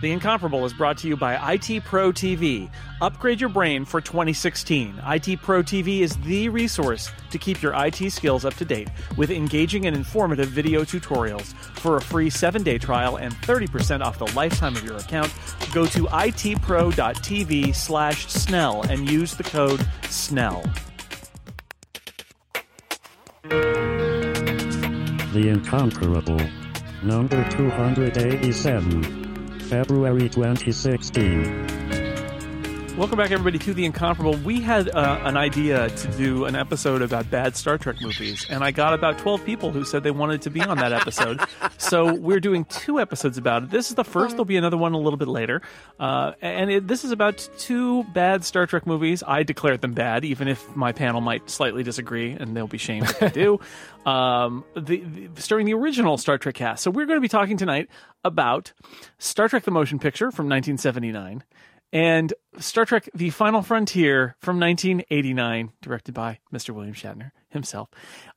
The Incomparable is brought to you by IT Pro TV. Upgrade your brain for 2016. IT Pro TV is the resource to keep your IT skills up to date with engaging and informative video tutorials. For a free seven day trial and 30% off the lifetime of your account, go to itpro.tv slash Snell and use the code SNELL. The Incomparable. Number 287. February 2016. Welcome back, everybody, to The Incomparable. We had uh, an idea to do an episode about bad Star Trek movies, and I got about 12 people who said they wanted to be on that episode. so we're doing two episodes about it. This is the first, there'll be another one a little bit later. Uh, and it, this is about two bad Star Trek movies. I declared them bad, even if my panel might slightly disagree, and they'll be shamed if they do. Um, the, the, starring the original Star Trek cast. So we're going to be talking tonight about Star Trek the Motion Picture from 1979 and Star Trek The Final Frontier from 1989, directed by Mr. William Shatner himself.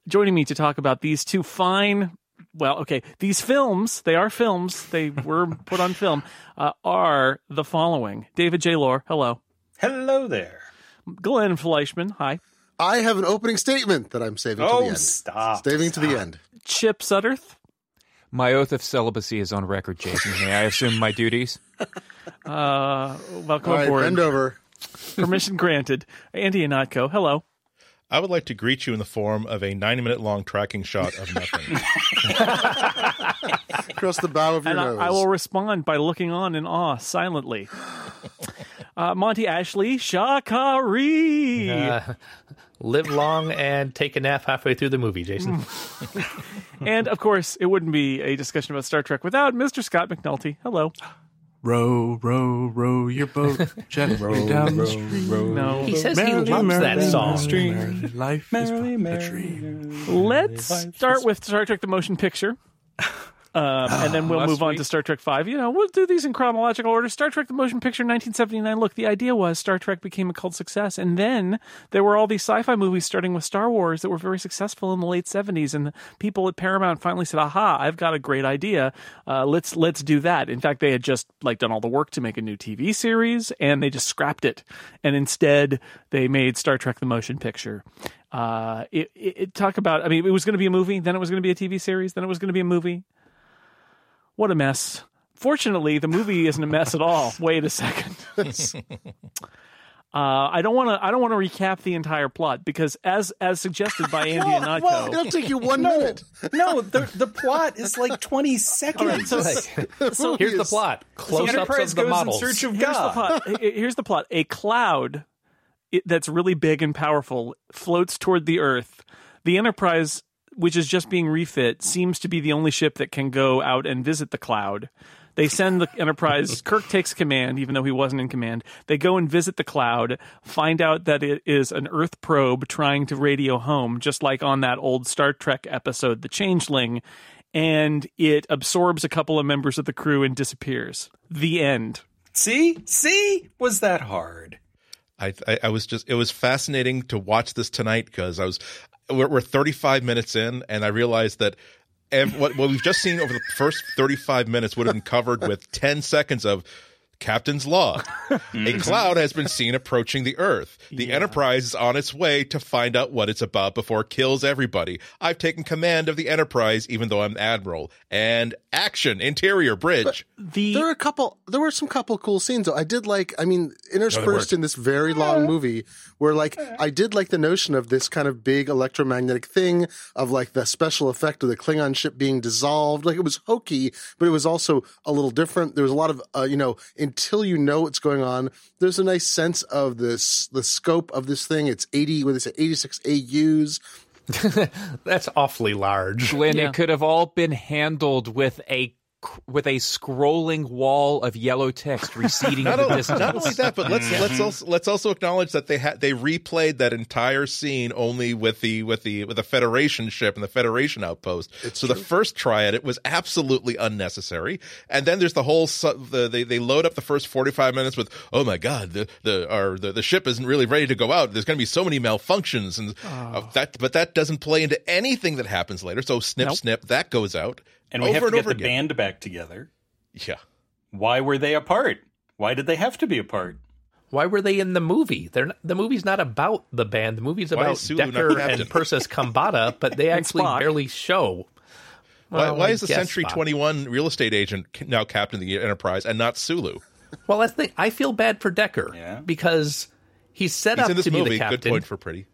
Joining me to talk about these two fine, well, okay, these films, they are films, they were put on film, uh, are the following David J. Loehr, hello. Hello there. Glenn Fleishman, hi. I have an opening statement that I'm saving to Oh, the end. stop. Saving to the end. Chip Sudderth, My oath of celibacy is on record, Jason. May I assume my duties? uh, welcome All right, aboard. bend over. Permission granted. Andy Ihnatko, hello. I would like to greet you in the form of a 90 minute long tracking shot of nothing. Across the bow of your And I, nose. I will respond by looking on in awe silently. Uh, Monty Ashley, Shakari. Uh, live long and take a nap halfway through the movie, Jason. and of course, it wouldn't be a discussion about Star Trek without Mr. Scott McNulty. Hello. Row, row, row your boat gently down the stream. No. He says he Merrily, loves that merrily, song. merrily, Life is but a dream. Let's start with Star Trek the Motion Picture. Um, and then we'll move on week. to Star Trek 5. You know, we'll do these in chronological order. Star Trek the Motion Picture 1979. Look, the idea was Star Trek became a cult success. And then there were all these sci fi movies starting with Star Wars that were very successful in the late 70s. And the people at Paramount finally said, aha, I've got a great idea. Uh, let's, let's do that. In fact, they had just like done all the work to make a new TV series and they just scrapped it. And instead, they made Star Trek the Motion Picture. Uh, it, it, it talk about, I mean, it was going to be a movie, then it was going to be a TV series, then it was going to be a movie. What a mess. Fortunately, the movie isn't a mess at all. Wait a second. Uh, I don't want to. I don't want to recap the entire plot because, as as suggested by Andy Ihnatko, It'll take you one minute. No, the, the plot is like 20 seconds. so- so Here's the plot: close-ups of the models. search of here's the plot. Here's the plot. A cloud it, that's really big and powerful floats toward the Earth. The Enterprise, which is just being refit, seems to be the only ship that can go out and visit the cloud. They send the Enterprise. Kirk takes command, even though he wasn't in command. They go and visit the cloud, find out that it is an Earth probe trying to radio home, just like on that old Star Trek episode, The Changeling, and it absorbs a couple of members of the crew and disappears. The end. See? See? Was that hard? I, I, I was just, it was fascinating to watch this tonight because I was, we're, we're 35 minutes in and I realized that ev- what, what we've just seen over the first 35 minutes would have been covered with 10 seconds of Captain's log. A cloud has been seen approaching the Earth. The Enterprise is on its way to find out what it's about before it kills everybody. I've taken command of the Enterprise, even though I'm Admiral. And action, interior, bridge. The There were a couple. There were some couple cool scenes. though. I did like. I mean, interspersed in this very long movie, where like I did like the notion of this kind of big electromagnetic thing of like the special effect of the Klingon ship being dissolved. Like it was hokey, but it was also a little different. There was a lot of uh, you know until you know what's going on. There's a nice sense of this the scope of this thing. It's eighty. What is it? Eighty six AUs. That's awfully large. Glenn, Yeah. it could have all been handled with a with a scrolling wall of yellow text receding in the only, distance. not only that, but let's let's also let's also acknowledge that they had they replayed that entire scene only with the with the with the Federation ship and the Federation outpost. so the first try at it was absolutely unnecessary. And then there's the whole su- the, they they load up the first 45 minutes with oh my god the the our the, the ship isn't really ready to go out. There's going to be so many malfunctions and uh, that but that doesn't play into anything that happens later. So snip Nope. snip that goes out And we over have to and get the again. band back together. Yeah. why were they apart? Why did they have to be apart? Why were they in the movie? They're not, the movie's not about the band. The movie's Why about is Decker and Persis Khambatta, but they actually barely show. Why, Well, why I is the Century Spock. 21 real estate agent now captain of the Enterprise and not Sulu? Well, I think I feel bad for Decker Yeah. because he's set He's up in this to be movie. the Good captain. point for Pretty.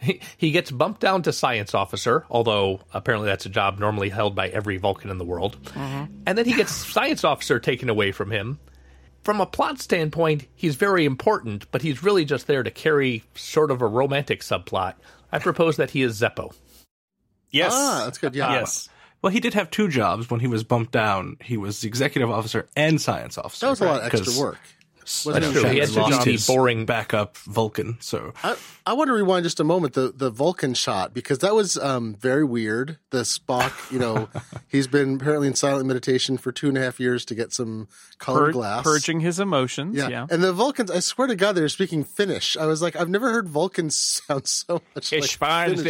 He, he gets bumped down to science officer, although apparently that's a job normally held by every Vulcan in the world. And then he gets science officer taken away from him. From a plot standpoint, he's very important, but he's really just there to carry sort of a romantic subplot. I propose that he is Zeppo. Yes. Ah, that's good. Yeah. Yes. Well, he did have two jobs when he was bumped down. He was the executive officer and science officer. That was a lot of extra work. That's Wasn't true. He had to lost be his boring. backup Vulcan. So I, I want to rewind just a moment the the Vulcan shot because that was um, very weird. The Spock, you know, he's been apparently in silent meditation for two and a half years to get some colored Pur- glass. purging his emotions. Yeah. Yeah. and the Vulcans. I swear to God, they're speaking Finnish. I was like, I've never heard Vulcans sound so much like Finnish.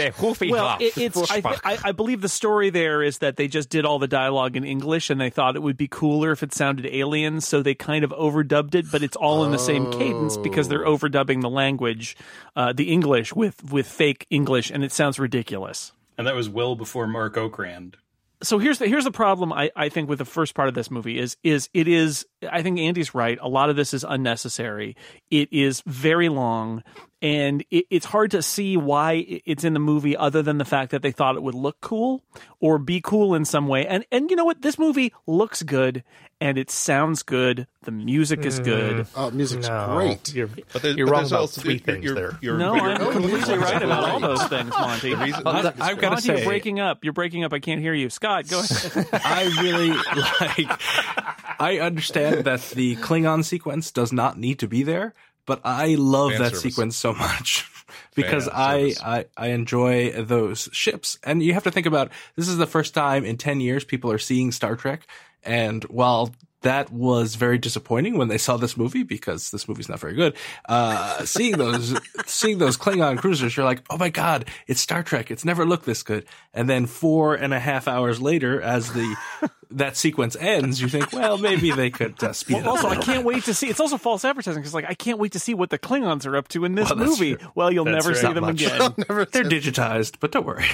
Well, it, it's I, th- I, I believe the story there is that they just did all the dialogue in English and they thought it would be cooler if it sounded alien, so they kind of overdubbed it, but it's all in the same cadence because they're overdubbing the language, uh, the English with with fake English, and it sounds ridiculous. And that was well before Marc Okrand. so here's the here's the problem I, I think with the first part of this movie is is it is I think Andy's right. A lot of this is unnecessary. It is very long, and it, it's hard to see why it's in the movie other than the fact that they thought it would look cool or be cool in some way. And and you know what? This movie looks good and it sounds good. The music is good. Mm. Oh, music's No, great. You're, But there's, you're but wrong about also, three you're- things you're- there. you're- No, you're- I'm completely right about all those things, Monty. reason- Well, I've got to Monty, you're breaking up. You're breaking up. I can't hear you. Scott, go ahead. I really like. I understand that the Klingon sequence does not need to be there, but I love Fan that service. sequence so much because I. I I enjoy those ships, and you have to think about this is the first time in ten years people are seeing Star Trek, and while that was very disappointing when they saw this movie because this movie's not very good. Uh, seeing those, seeing those Klingon cruisers, you're like, oh my god, it's Star Trek. It's never looked this good. And then four and a half hours later, as the that sequence ends, you think, well, maybe they could uh, speed it up. also, I can't wait to see. It's also false advertising because, like, I can't wait to see what the Klingons are up to in this Well, movie. true. Well, you'll That's never right. see Not them much. again. They're digitized, but don't worry.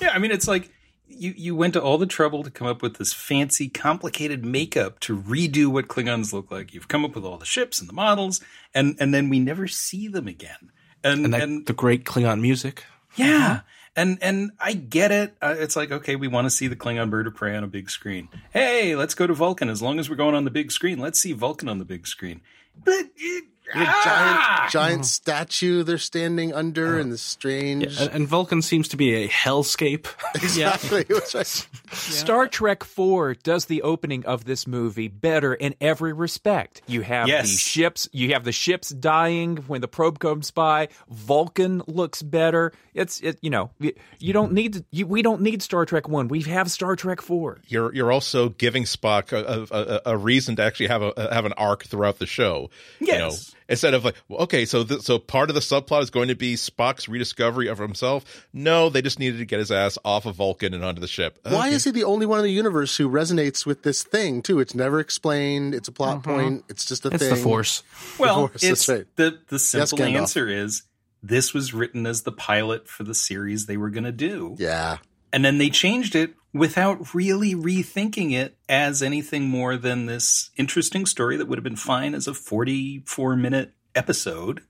Yeah, I mean, it's like you, you went to all the trouble to come up with this fancy, complicated makeup to redo what Klingons look like. You've come up with all the ships and the models, and, and then we never see them again. And, And, and, the great Klingon music. yeah, and and I get it. Uh, it's like okay, we want to see the Klingon bird of prey on a big screen. Hey, let's go to Vulcan. As long as we're going on the big screen, let's see Vulcan on the big screen. But it, The giant, ah! giant statue they're standing under, oh. and the strange. And, and Vulcan seems to be a hellscape. Exactly. Which I- Star Trek 4 does the opening of this movie better in every respect. You have Yes. the ships, you have the ships dying when the probe comes by. Vulcan looks better. It's it, you know, you, you don't need to, you, we don't need Star Trek 1. We have Star Trek 4. you're you're also giving Spock a, a, a, a reason to actually have a have an arc throughout the show. You know, Yes. Instead of like, well, okay, so th- so part of the subplot is going to be Spock's rediscovery of himself. No, they just needed to get his ass off of Vulcan and onto the ship. Why is he the only one in the universe who resonates with this thing too? It's never explained. It's a plot mm-hmm. point. It's just a It's thing. the Force. Well, Force, it's right. the the simple Gandalf. answer is this was written as the pilot for the series they were going to do. Yeah. And then they changed it without really rethinking it as anything more than this interesting story that would have been fine as a 44 minute episode.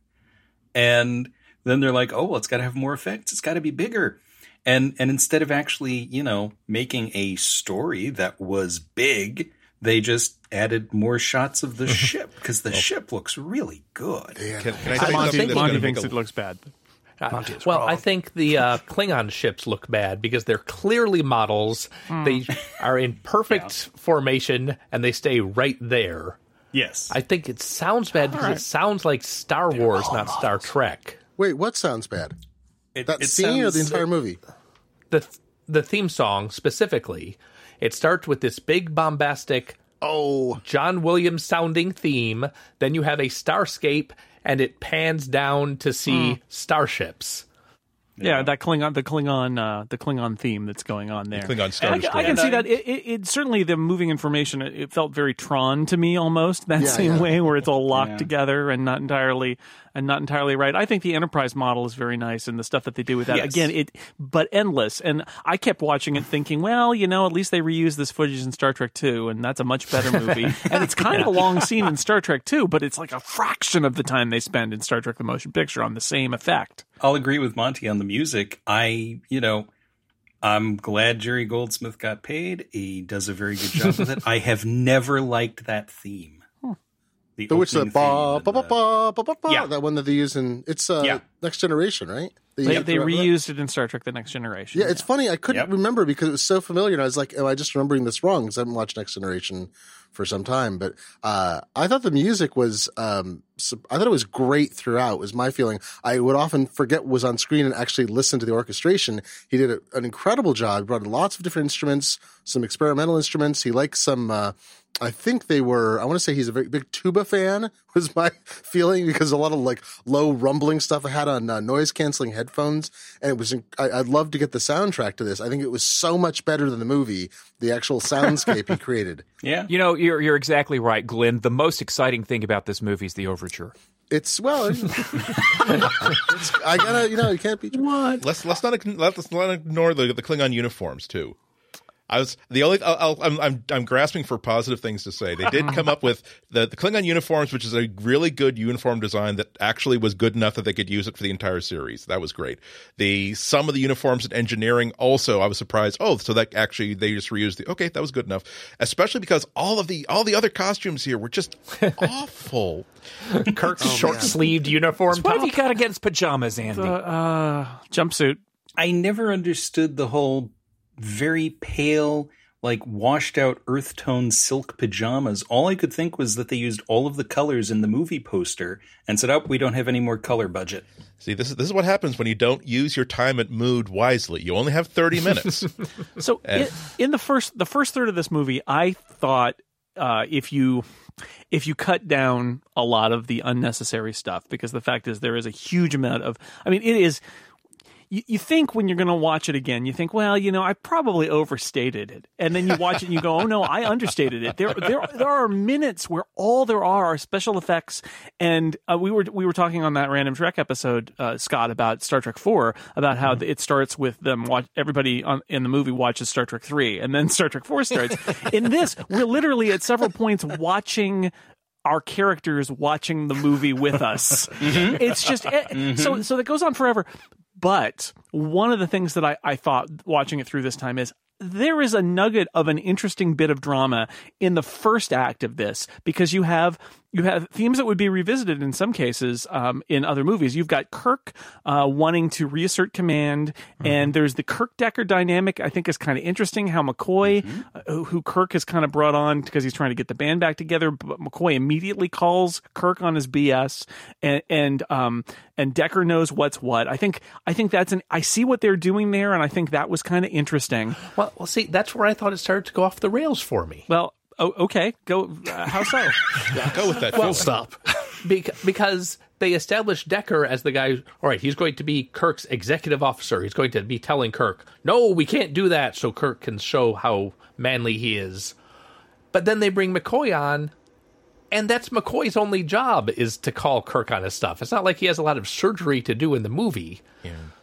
And then they're like, oh, well, it's got to have more effects. It's got to be bigger. And, and instead of actually, you know, making a story that was big, they just added more shots of the ship because the ship looks really good. Can, can I I say Monty, Monty going to make thinks it looks bad. Monty is well, wrong. I think the uh, Klingon ships look bad because they're clearly models. Hmm. They are in perfect formation and they stay right there. Yes. I think it sounds bad because it sounds like Star Wars, not Star Trek. Wait, what sounds bad? It- That it scene or the sounds- entire movie? The the theme song specifically, it starts with this big bombastic Oh, John Williams sounding theme. Then you have a starscape and it pans down to see starships. Yeah, that Klingon, the Klingon, uh, the Klingon theme that's going on there. Klingon Star And I, I can see that. It, it, it certainly the moving information. It, it felt very Tron to me, almost that Yeah, same yeah. way, where it's all locked Yeah. together and not entirely and not entirely right. I think the Enterprise model is very nice, and the stuff that they do with that Yes. again, it but endless. And I kept watching it, thinking, well, you know, at least they reuse this footage in Star Trek Two, and that's a much better movie. and it's kind of a long scene in Star Trek Two, but it's like a fraction of the time they spend in Star Trek: The Motion Picture on the same effect. I'll agree with Monty on the music. I, you know, I'm glad Jerry Goldsmith got paid. He does a very good job with it. I have never liked that theme. The The which the opening ba ba ba ba ba ba Yeah. that one that they use in it's uh Yeah. next generation, right? They, use they it throughout that? reused it in Star Trek: The Next Generation. Yeah, it's funny. I couldn't Yep. remember because it was so familiar, and I was like, "Am I just remembering this wrong?" Because I haven't watched Next Generation for some time. But uh, I thought the music was, um, sup- I thought it was great throughout. Was my feeling. I would often forget what was on screen and actually listen to the orchestration. He did a, an incredible job. He brought in lots of different instruments, some experimental instruments. He likes some. Uh, I think they were. I want to say he's a very big tuba fan. Was my feeling because a lot of like low rumbling stuff I had on uh, noise canceling headphones, and it was. I, I'd love to get the soundtrack to this. I think it was so much better than the movie. The actual soundscape he created. Yeah. You know, you're you're exactly right, Glenn. The most exciting thing about this movie is the overture. It's well. it's, I gotta. You know, you can't be. What? Let's let's not let's not ignore the the Klingon uniforms too. I was the only I'll, I'll, I'm I'm I'm grasping for positive things to say. They did come up with the the Klingon uniforms, which is a really good uniform design that actually was good enough that they could use it for the entire series. That was great. The some of the uniforms and engineering also I was surprised. Oh, so that actually they just reused the okay, that was good enough. Especially because all of the all the other costumes here were just awful. Kirk's short sleeved uniform. What have top. you got against pajamas, Andy? uh, jumpsuit. I never understood the whole very pale, like washed out earth tone silk pajamas. All I could think was that they used all of the colors in the movie poster and said, "Oh, we don't have any more color budget." See, this is this is what happens when you don't use your time at mood wisely. You only have thirty minutes. So in, in the first the first third of this movie, I thought uh, if you if you cut down a lot of the unnecessary stuff, because the fact is there is a huge amount of. I mean, it is. You, you think when you're going to watch it again, you think, well, you know, I probably overstated it, and then you watch it and you go, oh no, I understated it. There, there, there are minutes where all there are are special effects, and uh, we were we were talking on that random Trek episode, uh, Scott, about Star Trek Four, about how it starts with them watch everybody on, in the movie watches Star Trek Three, and then Star Trek Four starts. in this, we're literally at several points watching our characters watching the movie with us. It's just eh, so so that goes on forever. But one of the things that I, I thought watching it through this time is there is a nugget of an interesting bit of drama in the first act of this because you have you have themes that would be revisited in some cases um, in other movies. You've got Kirk uh, wanting to reassert command, and there's the Kirk Decker dynamic. I think is kind of interesting. How McCoy, uh, who- who Kirk has kind of brought on because he's trying to get the band back together, but McCoy immediately calls Kirk on his BS, and and um and Decker knows what's what. I think I think that's an I see what they're doing there, and I think that was kind of interesting. Well, well, see, that's where I thought it started to go off the rails for me. Well, oh, okay, go. Uh, how so? Go with that. Well, stop. Bec- because they established Decker as the guy. All right, he's going to be Kirk's executive officer. He's going to be telling Kirk, "No, we can't do that," so Kirk can show how manly he is. But then they bring McCoy on, and that's McCoy's only job is to call Kirk on his stuff. It's not like he has a lot of surgery to do in the movie.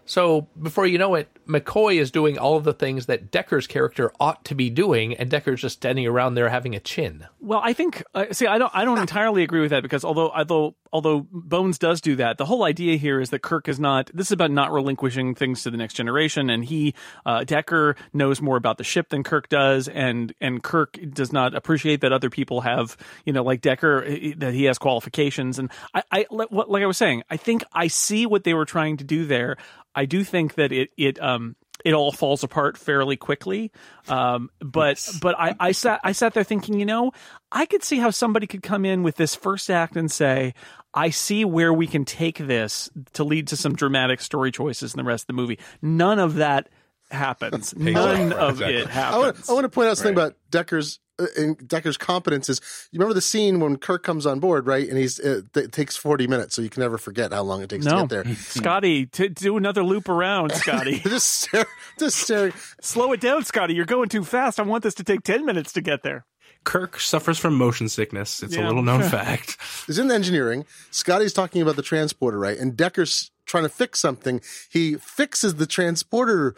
So before you know it, McCoy is doing all of the things that Decker's character ought to be doing, and Decker's just standing around there having a chin. Well, I think uh, see, I don't, I don't entirely agree with that because although, although, although Bones does do that, the whole idea here is that Kirk is not. This is about not relinquishing things to the next generation, and he, uh, Decker, knows more about the ship than Kirk does, and and Kirk does not appreciate that other people have, you know, like Decker, that he has qualifications, and I, I like I was saying, I think I see what they were trying to do there. I do think that it, it, um, it all falls apart fairly quickly. Um, but but I, I sat I sat there thinking, you know, I could see how somebody could come in with this first act and say, I see where we can take this to lead to some dramatic story choices in the rest of the movie. None of that happens. None of Exactly. it I want, happens. I want to point out something Right. about Decker's uh, Decker's competence is you remember the scene when Kirk comes on board, right? And he's uh, it takes forty minutes, so you can never forget how long it takes to get there. Scotty, to do another loop around, Scotty. just stare, just staring. Slow it down, Scotty. You're going too fast. I want this to take 10 minutes to get there. Kirk suffers from motion sickness. It's Yeah. a little known fact. He's in engineering. Scotty's talking about the transporter, right? And Decker's trying to fix something. He fixes the transporter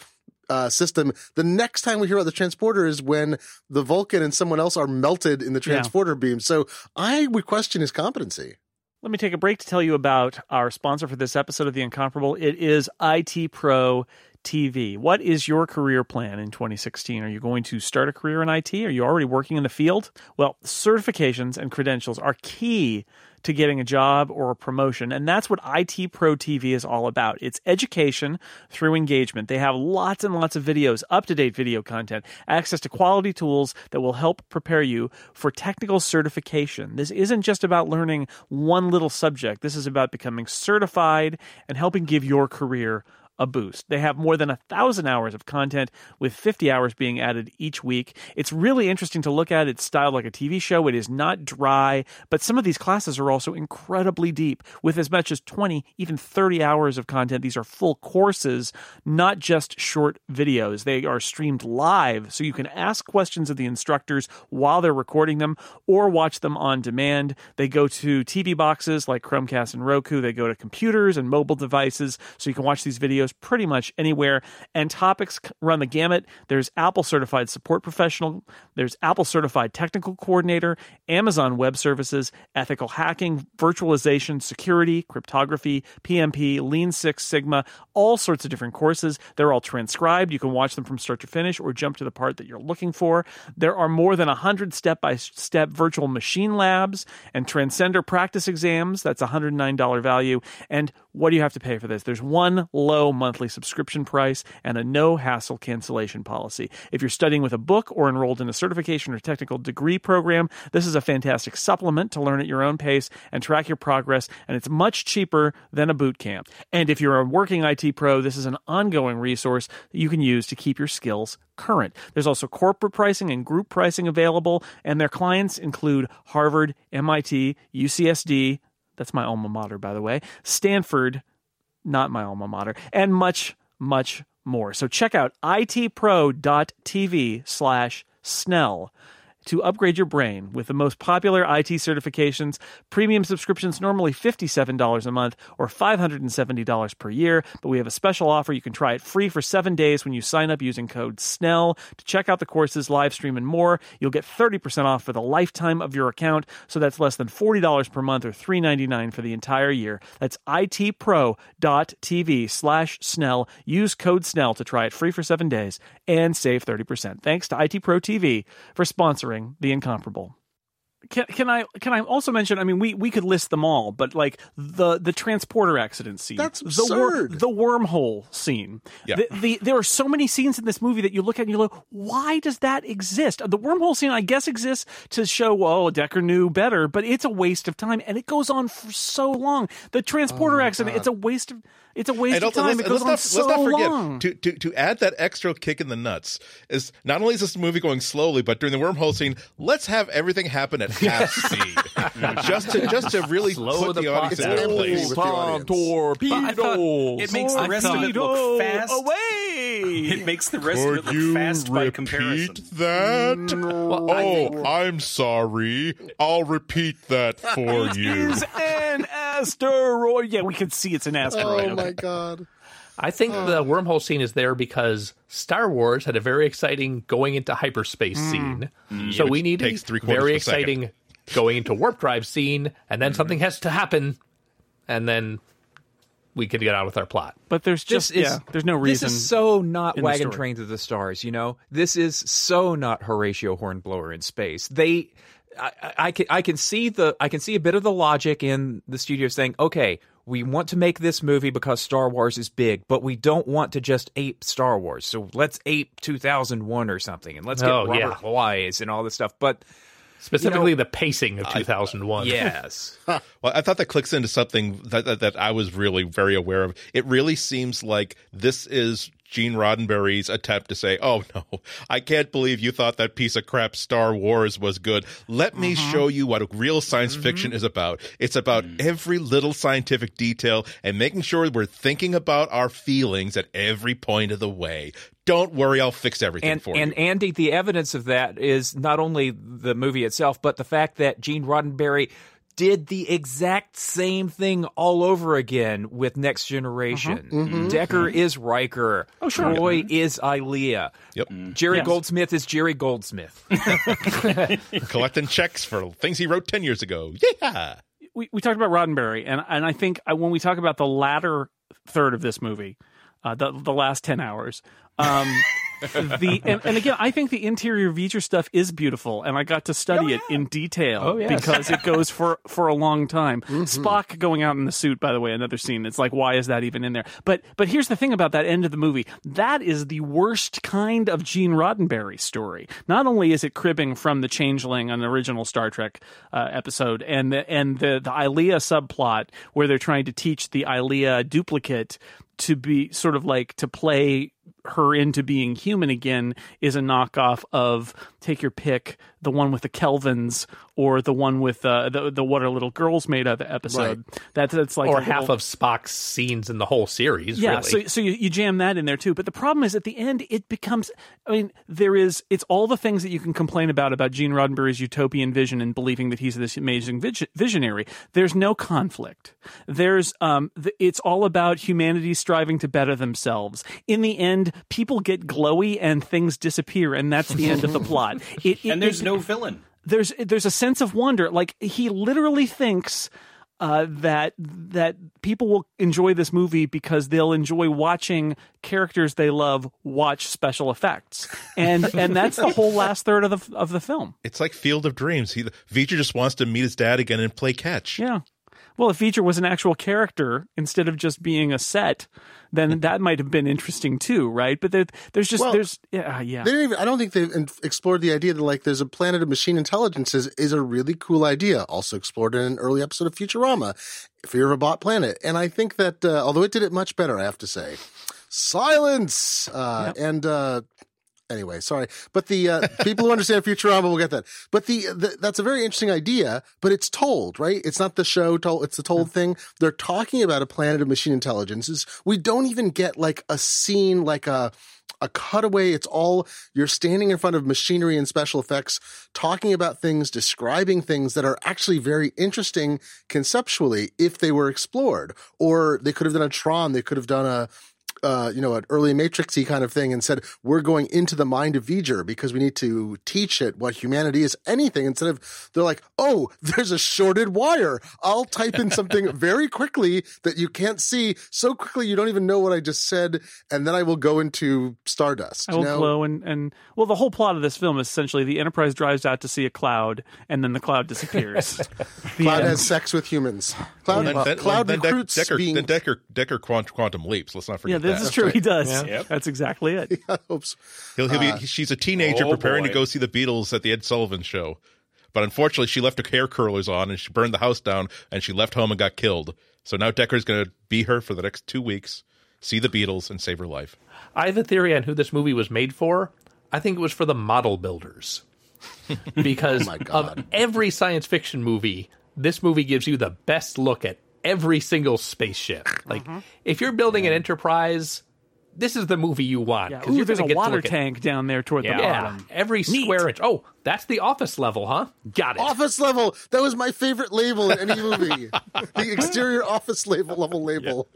uh, system. The next time we hear about the transporter is when the Vulcan and someone else are melted in the Yeah. transporter beam. So I would question his competency. Let me take a break to tell you about our sponsor for this episode of The Incomparable. It is IT Pro TV. What is your career plan in 2016? Are you going to start a career in IT? Are you already working in the field? Well, certifications and credentials are key to getting a job or a promotion. And that's what IT Pro TV is all about. It's education through engagement. They have lots and lots of videos, up to date video content, access to quality tools that will help prepare you for technical certification. This isn't just about learning one little subject, this is about becoming certified and helping give your career a boost. They have more than a thousand hours of content, with 50 hours being added each week. It's really interesting to look at. It's styled like a TV show. It is not dry, but some of these classes are also incredibly deep, with as much as 20, even 30 hours of content. These are full courses, not just short videos. They are streamed live, so you can ask questions of the instructors while they're recording them or watch them on demand. They go to TV boxes like Chromecast and Roku. They go to computers and mobile devices, so you can watch these videos pretty much anywhere. And topics run the gamut. There's Apple certified support professional, there's Apple certified technical coordinator, Amazon web services, ethical hacking, virtualization, security, cryptography, PMP, Lean Six Sigma, all sorts of different courses. They're all transcribed. You can watch them from start to finish or jump to the part that you're looking for. There are more than 100 step by step virtual machine labs and transcender practice exams. That's a $109 value. And what do you have to pay for this? There's one low monthly subscription price and a no hassle cancellation policy. If you're studying with a book or enrolled in a certification or technical degree program, this is a fantastic supplement to learn at your own pace and track your progress, and it's much cheaper than a boot camp. And if you're a working IT pro, this is an ongoing resource that you can use to keep your skills current. There's also corporate pricing and group pricing available, and their clients include Harvard, MIT, UCSD, that's my alma mater, by the way, Stanford, not my alma mater, and much, much more. So check out itpro.tv slash Snell to upgrade your brain with the most popular IT certifications. Premium subscriptions normally $57 a month or $570 per year, but we have a special offer. You can try it free for seven days when you sign up using code SNELL to check out the courses, live stream, and more. You'll get 30% off for the lifetime of your account, so that's less than $40 per month or $3.99 for the entire year. That's itpro.tv slash Snell. Use code SNELL to try it free for seven days and save 30%. Thanks to IT Pro TV for sponsoring The Incomparable. Can, can I can I also mention? I mean, we, we could list them all, but like the the transporter accident scene, That's the wor- absurd. the wormhole scene. Yeah. The, the, there are so many scenes in this movie that you look at and you go, why does that exist? The wormhole scene, I guess, exists to show, well, Decker knew better, but it's a waste of time, and it goes on for so long. The transporter oh accident, it's a waste of it's a waste And of time. let's, It goes let's on not, so let's not forget long. to, to to add that extra kick in the nuts is not only is this movie going slowly, but during the wormhole scene, let's have everything happen at half speed, just to just to really Slow put the the, audience in process. their place. with the audience. But it makes the rest of it look fast. away. It makes the rest of it look fast by comparison. that? Well, oh, I think- oh, I'm sorry. I'll repeat that for you. is an asteroid. Yeah, we can see it's an asteroid. Oh my god. I think the wormhole scene is there because Star Wars had a very exciting going into hyperspace mm. scene. Mm, so we need takes a three-quarters very of a second. exciting going into warp drive scene, and then mm-hmm. something has to happen, and then we can get out with our plot. But there's This just is yeah, there's no reason. This is so not wagon story. train to the stars. You know, this is so not Horatio Hornblower in space. They, I, I- I can I can see the I can see a bit of the logic in the studio saying, okay, we want to make this movie because Star Wars is big, but we don't want to just ape Star Wars. So let's ape 2001 or something, and let's get Oh, Robert yeah. Wise and all this stuff. But Specifically, the pacing of 2001. yes, Well, I thought that clicks into something that, that that I was really very aware of. It really seems like this is Gene Roddenberry's attempt to say, "Oh no, I can't believe you thought that piece of crap Star Wars was good. Let me Mm-hmm. show you what real science fiction is about. It's about Mm. every little scientific detail and making sure we're thinking about our feelings at every point of the way. Don't worry, I'll fix everything and for and you." Andy, the evidence of that is not only the movie itself, but the fact that Gene Roddenberry did the exact same thing all over again with Next Generation. Decker is Riker. Oh, sure. Troi is Ilia. Yep. Jerry Yes. Goldsmith is Jerry Goldsmith. Collecting checks for things he wrote 10 years ago. Yeah. we, we talked about Roddenberry, and and I think uh, when we talk about the latter third of this movie, uh, the the last ten hours, um, the and, and again, I think the interior V'ger stuff is beautiful, and I got to study it in detail Oh, yes. because it goes for for a long time. Spock going out in the suit, by the way, another scene. It's like, why is that even in there? But but here's the thing about that end of the movie. That is the worst kind of Gene Roddenberry story. Not only is it cribbing from the Changeling on the original Star Trek uh, episode, and the and the the Ilia subplot where they're trying to teach the Ilia duplicate to be sort of like to play her into being human again is a knockoff of take your pick the one with the Kelvans or the one with uh, the the what are little girls made of episode that's that's like or a little- half of Spock's scenes in the whole series. yeah, really. so so you, you jam that in there too. But the problem is at the end it becomes I mean, there is it's all the things that you can complain about about Gene Roddenberry's utopian vision and believing that he's this amazing vis- visionary. There's no conflict. There's um th- it's all about humanity striving to better themselves. In the end, people get glowy and things disappear and that's the end of the plot. It, it- and there's it- no villain. there's there's a sense of wonder. Like he literally thinks uh, that that people will enjoy this movie because they'll enjoy watching characters they love watch special effects, and and that's the whole last third of the of the film. It's like Field of Dreams. He V'ger just wants to meet his dad again and play catch. Yeah. Well, if V'ger was an actual character instead of just being a set, then that might have been interesting too, right? But there, there's just Well, there's yeah yeah. They didn't even, I don't think they've explored the idea that like there's a planet of machine intelligence is, is a really cool idea. Also explored in an early episode of Futurama, Fear of a Bot Planet. And I think that, uh, although it did it much better, I have to say, silence. Uh, and, uh, Anyway, sorry, but the uh, people who understand Futurama will get that. But the, the that's a very interesting idea, but it's told right. It's not the show told; it's the told thing. They're talking about a planet of machine intelligences. We don't even get like a scene, like a a cutaway. It's all you're standing in front of machinery and special effects, talking about things, describing things that are actually very interesting conceptually if they were explored. Or they could have done a Tron. They could have done a uh, you know, an early Matrixy kind of thing and said, we're going into the mind of V'ger because we need to teach it what humanity is anything instead of they're like, oh, there's a shorted wire. I'll type in something very quickly that you can't see so quickly you don't even know what I just said. And then I will go into Stardust. I will you know? glow and, and well, the whole plot of this film is essentially the Enterprise drives out to see a cloud, and then the cloud disappears. The Cloud end. has sex with humans. Cloud, Then, then, Cloud then Dec- recruits Decker, being. then Decker, Decker quantum leaps. Let's not yeah, forget this that. is true. He does. Yep. That's exactly it. I hope so. He'll, he'll be, uh, she's a teenager oh preparing to go see the Beatles at the Ed Sullivan show. But unfortunately, she left her hair curlers on and she burned the house down and she left home and got killed. So now Decker's going to be her for the next two weeks, see the Beatles, and save her life. I have a theory on who this movie was made for. I think it was for the model builders. because oh my of every science fiction movie, this movie gives you the best look at every single spaceship. Like, uh-huh. if you're building an enterprise, this is the movie you want. Yeah. 'cause Ooh, you're there's a get water look at- tank down there toward the Yeah, bottom. every Neat. square inch. Oh, that's the office level, huh? Got it. Office level. That was my favorite label in any movie. the exterior office label level label.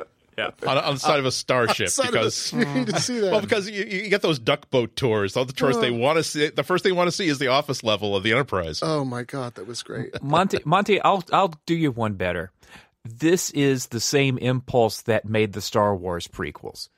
On, on the side of a starship because. the- you need to see that. Well, because you, you get those duck boat tours. All the tours they uh. want to see. The first thing they want to see is the office level of the Enterprise. oh my god, that was great. Monty, Monty, I'll I'll do you one better. This is the same impulse that made the Star Wars prequels.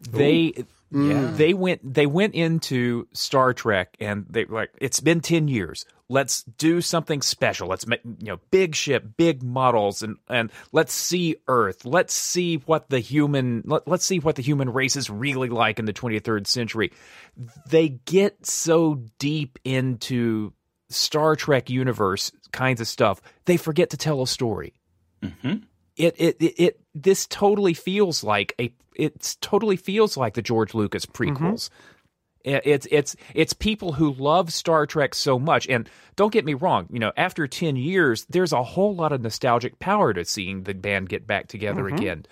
They mm. they went they went into Star Trek and they like it's been 10 years. Let's do something special. Let's make you know big ship, big models and and let's see Earth. Let's see what the human let, let's see what the human race is really like in the 23rd century. They get so deep into Star Trek universe kinds of stuff, they forget to tell a story. Mm-hmm. it, it it it this totally feels like a it totally feels like the George Lucas prequels. Mm-hmm. It- It's it's it's people who love Star Trek so much, and don't get me wrong. You know, after ten years, there's a whole lot of nostalgic power to seeing the band get back together mm-hmm. again.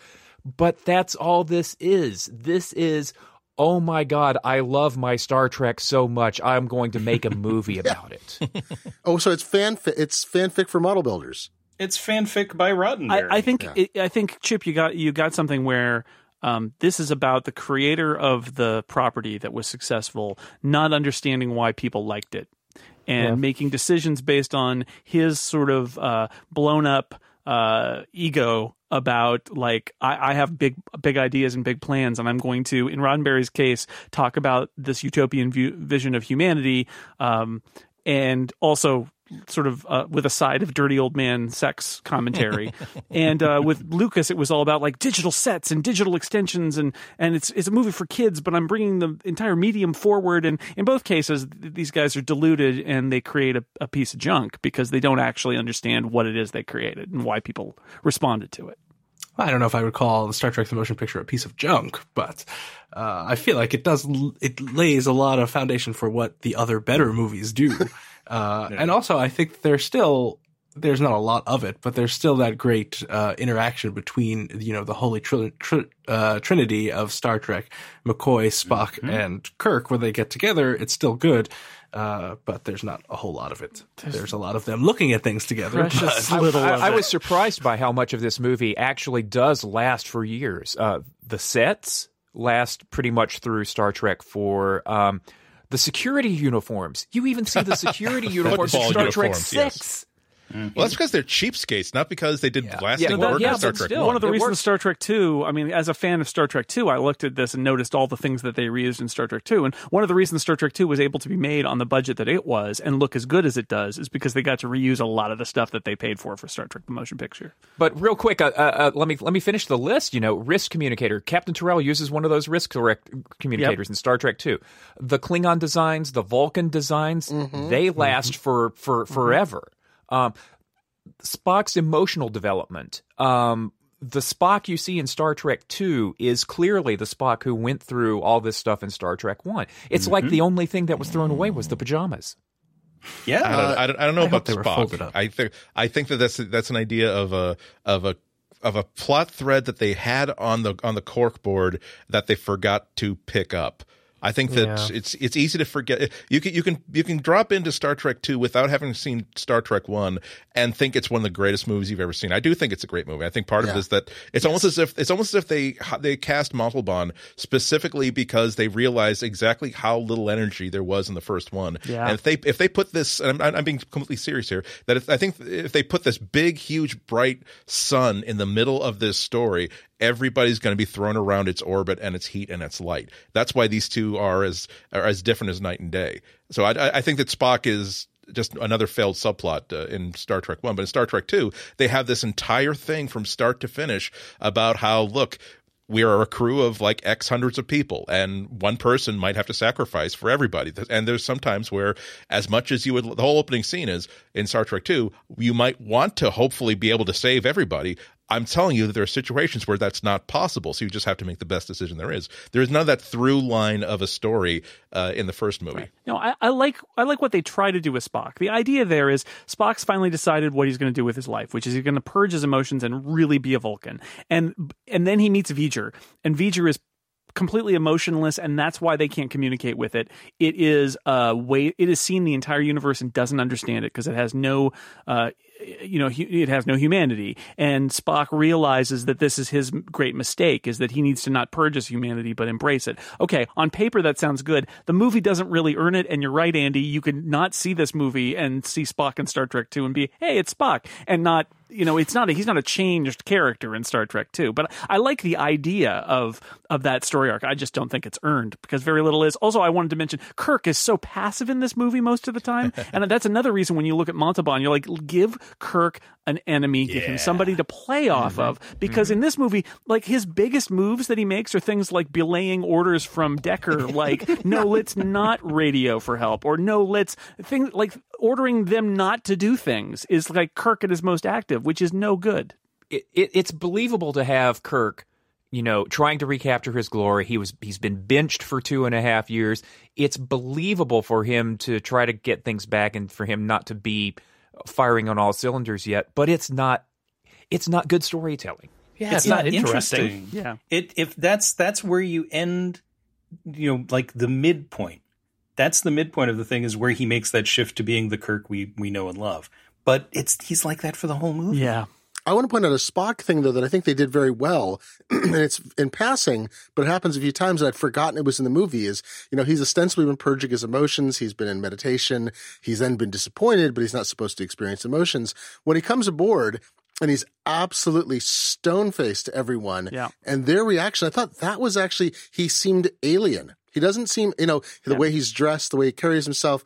But that's all this is. This is. Oh my God! I love my Star Trek so much. I'm going to make a movie about it. Oh, so it's fanfic. It's fanfic for model builders. It's fanfic by Roddenberry. I, I think it, I think Chip, you got you got something where um, this is about the creator of the property that was successful, not understanding why people liked it, and making decisions based on his sort of uh, blown up uh, ego about like I, I have big big ideas and big plans, and I'm going to, in Roddenberry's case, talk about this utopian view, vision of humanity, um, and also sort of uh, with a side of dirty old man sex commentary. and uh, with Lucas, it was all about like digital sets and digital extensions, and and it's it's a movie for kids, but I'm bringing the entire medium forward. And in both cases, these guys are deluded and they create a, a piece of junk because they don't actually understand what it is they created and why people responded to it. I don't know if I would call the Star Trek the Motion Picture a piece of junk, but uh, I feel like it does. It lays a lot of foundation for what the other better movies do, uh, and also I think there's still there's not a lot of it, but there's still that great uh, interaction between you know the holy tri- tri- uh, trinity of Star Trek, McCoy, Spock, and Kirk. When they get together, it's still good. Uh, but there's not a whole lot of it. There's a lot of them looking at things together. but- Precious little of I, I was surprised by how much of this movie actually does last for years. Uh, the sets last pretty much through Star Trek for um, the security uniforms. You even see the security uniforms in Star Trek uniforms, yes. Six. Well, that's because they're cheapskates, not because they did lasting Yeah, but- work yeah, in Star Trek still. One. One of the It reasons works. Star Trek 2, I mean, as a fan of Star Trek 2, I looked at this and noticed all the things that they reused in Star Trek 2. And one of the reasons Star Trek 2 was able to be made on the budget that it was and look as good as it does is because they got to reuse a lot of the stuff that they paid for for Star Trek the motion picture. But real quick, uh, uh, uh, let me let me finish the list. You know, risk communicator. Captain Terrell uses one of those risk correct communicators in Star Trek Two. The Klingon designs, the Vulcan designs, they last for for forever. Um, Spock's emotional development. Um, the Spock you see in Star Trek 2 is clearly the Spock who went through all this stuff in Star Trek 1. It's like the only thing that was thrown away was the pajamas. yeah, I don't, I don't, I don't know I about hope they were folded Spock. I think I think that that's that's an idea of a of a of a plot thread that they had on the on the cork board that they forgot to pick up. I think that it's it's easy to forget. You can you can you can drop into Star Trek two without having seen Star Trek one and think it's one of the greatest movies you've ever seen. I do think it's a great movie. I think part of it is that it's almost as if it's almost as if they they cast Montalban specifically because they realized exactly how little energy there was in the first one. Yeah. And if they if they put this, and I'm, I'm being completely serious here, that if, I think if they put this big, huge, bright sun in the middle of this story, everybody's going to be thrown around its orbit and its heat and its light. That's why these two are as are as different as night and day. So I, I- think that Spock is just another failed subplot uh, in Star Trek 1 but in Star Trek 2 they have this entire thing from start to finish about how look we are a crew of like X hundreds of people, and one person might have to sacrifice for everybody. And there's sometimes where, as much as you would, the whole opening scene is in Star Trek 2, you might want to hopefully be able to save everybody. I'm telling you that there are situations where that's not possible. So you just have to make the best decision there is. There is none of that through line of a story uh, in the first movie. No, I, I like I like what they try to do with Spock. The idea there is Spock's finally decided what he's going to do with his life, which is he's going to purge his emotions and really be a Vulcan. And and then he meets V'ger, and V'ger is completely emotionless and that's why they can't communicate with it it is uh way it has seen the entire universe and doesn't understand it because it has no uh you know it has no humanity. And spock realizes that this is his great mistake is that he needs to not purge his humanity but embrace it. Okay on paper that sounds good. The movie doesn't really earn it and you're right andy. You can not see this movie and see spock in star trek 2 and be hey it's spock and not you know it's not a, he's not a changed character in Star Trek 2 but I like the idea of of that story arc. I just don't think it's earned because very little is. Also I wanted to mention Kirk is so passive in this movie most of the time. And that's another reason when you look at Montalban you're like give Kirk an enemy give him somebody to play off mm-hmm. of. Because in mm-hmm. this movie like his biggest moves that he makes are things like belaying orders from Decker like no let's not radio for help or no let's thing like ordering them not to do things is like Kirk at his most active which is no good. It, it, it's believable to have Kirk, you know, trying to recapture his glory. He was he's been benched for two and a half years. It's believable for him to try to get things back and for him not to be firing on all cylinders yet. But it's not it's not good storytelling. Yeah, it's, it's, not, not interesting. Yeah. It if that's that's where you end, you know, like the midpoint. That's the midpoint of the thing is where he makes that shift to being the Kirk we we know and love. But it's he's like that for the whole movie. Yeah. I want to point out a Spock thing though that I think they did very well, and it's in passing, but it happens a few times and I'd forgotten it was in the movie. Is you know he's ostensibly been purging his emotions. He's been in meditation. He's then been disappointed, but he's not supposed to experience emotions. When he comes aboard and he's absolutely stone faced to everyone, Yeah. and their reaction, I thought that was actually he seemed alien. He doesn't seem, you know, the Yeah. way he's dressed, the way he carries himself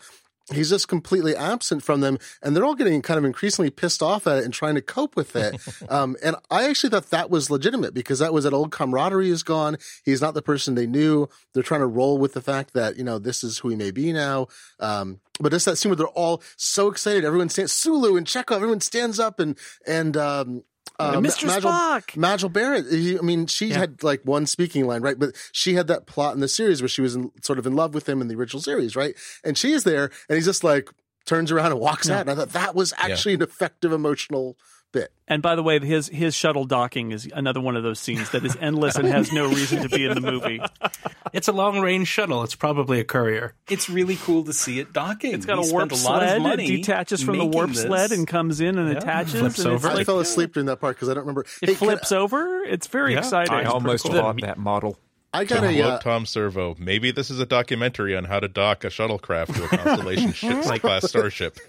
he's just completely absent from them and they're all getting kind of increasingly pissed off at it and trying to cope with it. Um, and i actually thought that was legitimate because that was that old camaraderie is gone. He's not the person they knew. They're trying to roll with the fact that you know this is who he may be now. Um, but just that scene where they're all so excited. Everyone stands sulu and chekhov everyone stands up and and um, uh, Mr. Ma- Majel- Spock! Majel Barrett. he- I mean, she Yeah. had like one speaking line, right? But she had that plot in the series where she was in, sort of in love with him in the original series, right? And she is there, and he's just like turns around and walks out. And I thought that was actually an effective emotional bit. And by the way, his his shuttle docking is another one of those scenes that is endless and has no reason to be in the movie. It's a long range shuttle. It's probably a courier. It's really cool to see it docking. It's got We a warp spent a lot of sled. It detaches from the warp this. sled and comes in and attaches. Flips and it's over. I fell asleep during that part because I don't remember. it Hey, can flips over. It's very Yeah. exciting. I almost cool. bought that model. I got To a. Uh, Tom Servo, maybe this is a documentary on how to dock a shuttlecraft to a Constellation ship class starship.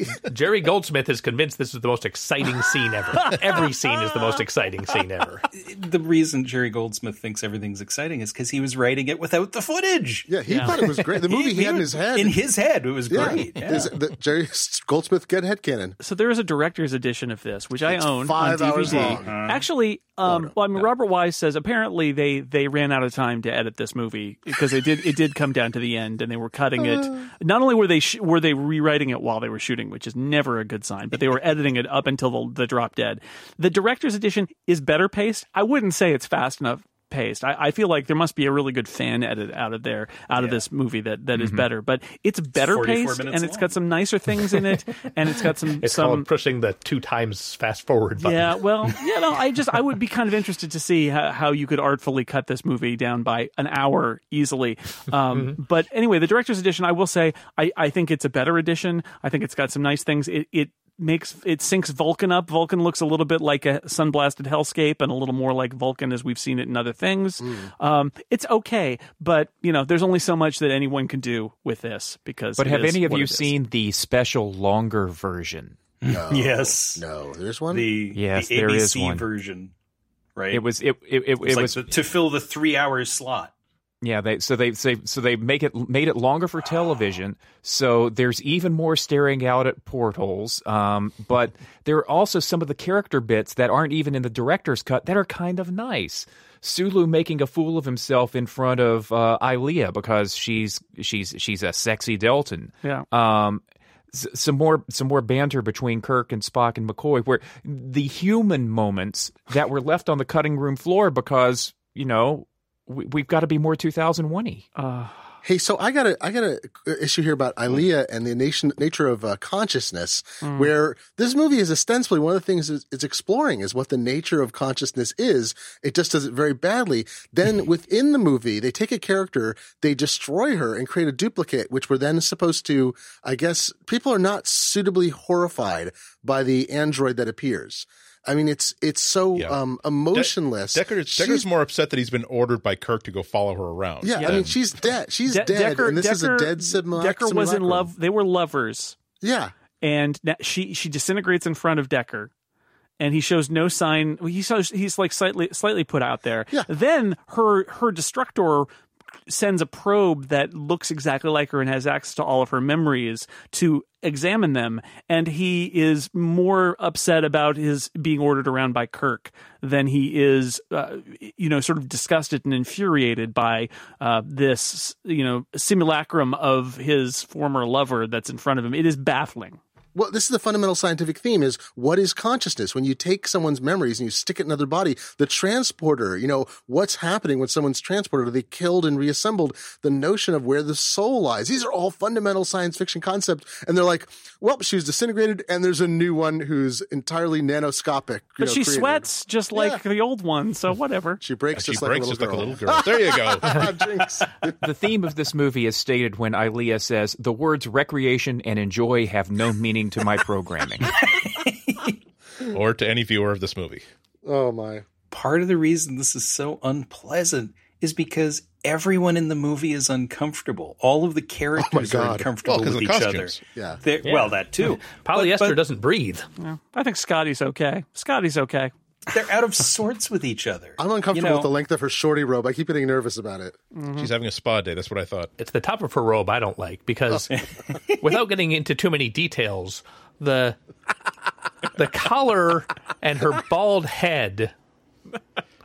Jerry Goldsmith is convinced this is the most exciting scene ever. Every scene is the most exciting scene ever. The reason Jerry Goldsmith thinks everything's exciting is because he was writing it without the footage. yeah, he thought it was great. The movie he, had in his head. In his head, it was yeah, great. Yeah. His- the Jerry Goldsmith get headcanon. So there is a director's edition of this, which I own five on DVD. hours long. Actually, um, well, I mean, Robert Wise says apparently they they ran out of time to edit this movie because it did it did come down to the end and they were cutting it. Not only were they sh- were they rewriting it while they were shooting, which is never a good sign, but they were editing it up until the, the drop dead. The director's edition is better paced. I wouldn't say it's fast enough paced. I, I feel like there must be a really good fan edit out of there, out of this movie that, that is better. But it's better 44 paced and it's got some nicer things in it, and it's got some It's some called pushing the two times fast forward button. yeah, well, you know, I just I would be kind of interested to see how, how you could artfully cut this movie down by an hour easily. Um, but anyway, the director's edition, I will say, I, I think it's a better edition. I think it's got some nice things. It it makes it syncs Vulcan up. Vulcan looks a little bit like a sunblasted hellscape and a little more like Vulcan as we've seen it in other things. Um, it's okay, but you know, there's only so much that anyone can do with this because. But have any of you seen the special longer version? No, Yes. no, there's one. the, Yes, the ABC is one. version, right? It was it it, it, It was it like was the, to fill the three hour slot. Yeah, they so they say so they make it made it longer for television. So there's even more staring out at portholes. Um, but there are also some of the character bits that aren't even in the director's cut that are kind of nice. Sulu making a fool of himself in front of uh, Ilia because she's she's she's a sexy Deltan. Yeah. Um, some more some more banter between Kirk and Spock and McCoy, where the human moments that were left on the cutting room floor because you know we, we've got to be more 2001y. Uh, Hey, so I got a I got a issue here about Ilia and the nation, nature of uh, consciousness, where this movie is ostensibly one of the things it's, it's exploring is what the nature of consciousness is. It just does it very badly. Then within the movie, they take a character, they destroy her, and create a duplicate, which we're then supposed to. I guess people are not suitably horrified by the android that appears. I mean, it's it's so Yeah. um, emotionless. Decker's, She's- Decker's more upset that he's been ordered by Kirk to go follow her around. yeah, I mean, she's dead. She's De- dead, Decker, and this is a Decker- dead simulacrum. Decker was in love. They were lovers, Yeah. and she she disintegrates in front of Decker, and he shows no sign. He shows he's like slightly slightly put out there. Yeah. Then her her destructor sends a probe that looks exactly like her and has access to all of her memories to examine them and he is more upset about his being ordered around by Kirk than he is uh, you know sort of disgusted and infuriated by uh, this you know simulacrum of his former lover that's in front of him. It is baffling Well, this is the fundamental scientific theme is what is consciousness? When you take someone's memories and you stick it in another body, the transporter, you know, what's happening when someone's transported? Are they killed and reassembled? The notion of where the soul lies. These are all fundamental science fiction concepts. And they're like, well, she was disintegrated and there's a new one who's entirely nanoscopic. you But know, she created. sweats just like Yeah. the old one, so whatever. She breaks She just breaks like just a like a little little girl. There you go. The theme of this movie is stated when Ilia says, The words recreation and enjoy have no meaning to my programming. or to any viewer of this movie. Oh my. Part of the reason this is so unpleasant is because everyone in the movie is uncomfortable. All of the characters oh, are uncomfortable Well, 'cause with each the other. costumes. Yeah. Well, that too. Polyester But- but doesn't breathe. I think Scotty's okay. Scotty's okay. They're out of sorts with each other. I'm uncomfortable You know, with the length of her shorty robe. I keep getting nervous about it. Mm-hmm. She's having a spa day. That's what I thought. It's the top of her robe I don't like because without getting into too many details, the the collar and her bald head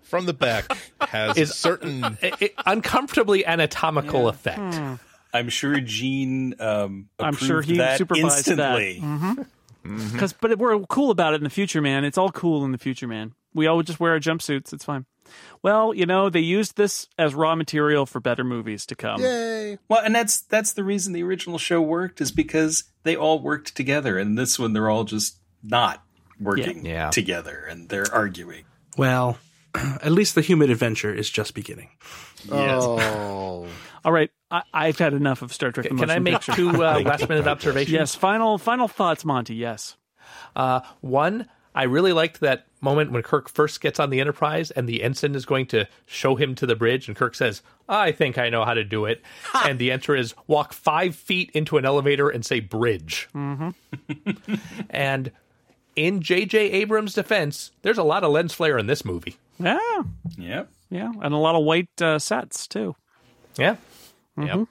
From the back has Is- certain. i i- uncomfortably anatomical effect. Hmm. I'm sure Gene. Um, I'm sure approved he that supervised that. instantly. Mm-hmm. Mm-hmm. Because, but we're cool about it in the future, man. It's all cool in the future, man. We all just wear our jumpsuits. It's fine. Well, you know, they used this as raw material for better movies to come. Yay. Well, and that's that's the reason the original show worked is because they all worked together, and this one they're all just not working Yeah. Yeah. together, and they're arguing. Well, at least the human adventure is just beginning. Oh. All right, I, I've had enough of Star Trek. the Can I make Picture. two uh, last minute observations? Yes, final final thoughts, Monty. Yes. Uh, one, I really liked that moment when Kirk first gets on the Enterprise and the ensign is going to show him to the bridge, and Kirk says, "I think I know how to do it," and the answer is walk five feet into an elevator and say "bridge." Mm-hmm. and in J.J. Abrams' defense, there's a lot of lens flare in this movie. Yeah, Yep. yeah, and a lot of white uh, sets too. Yeah. Mm-hmm. Yep.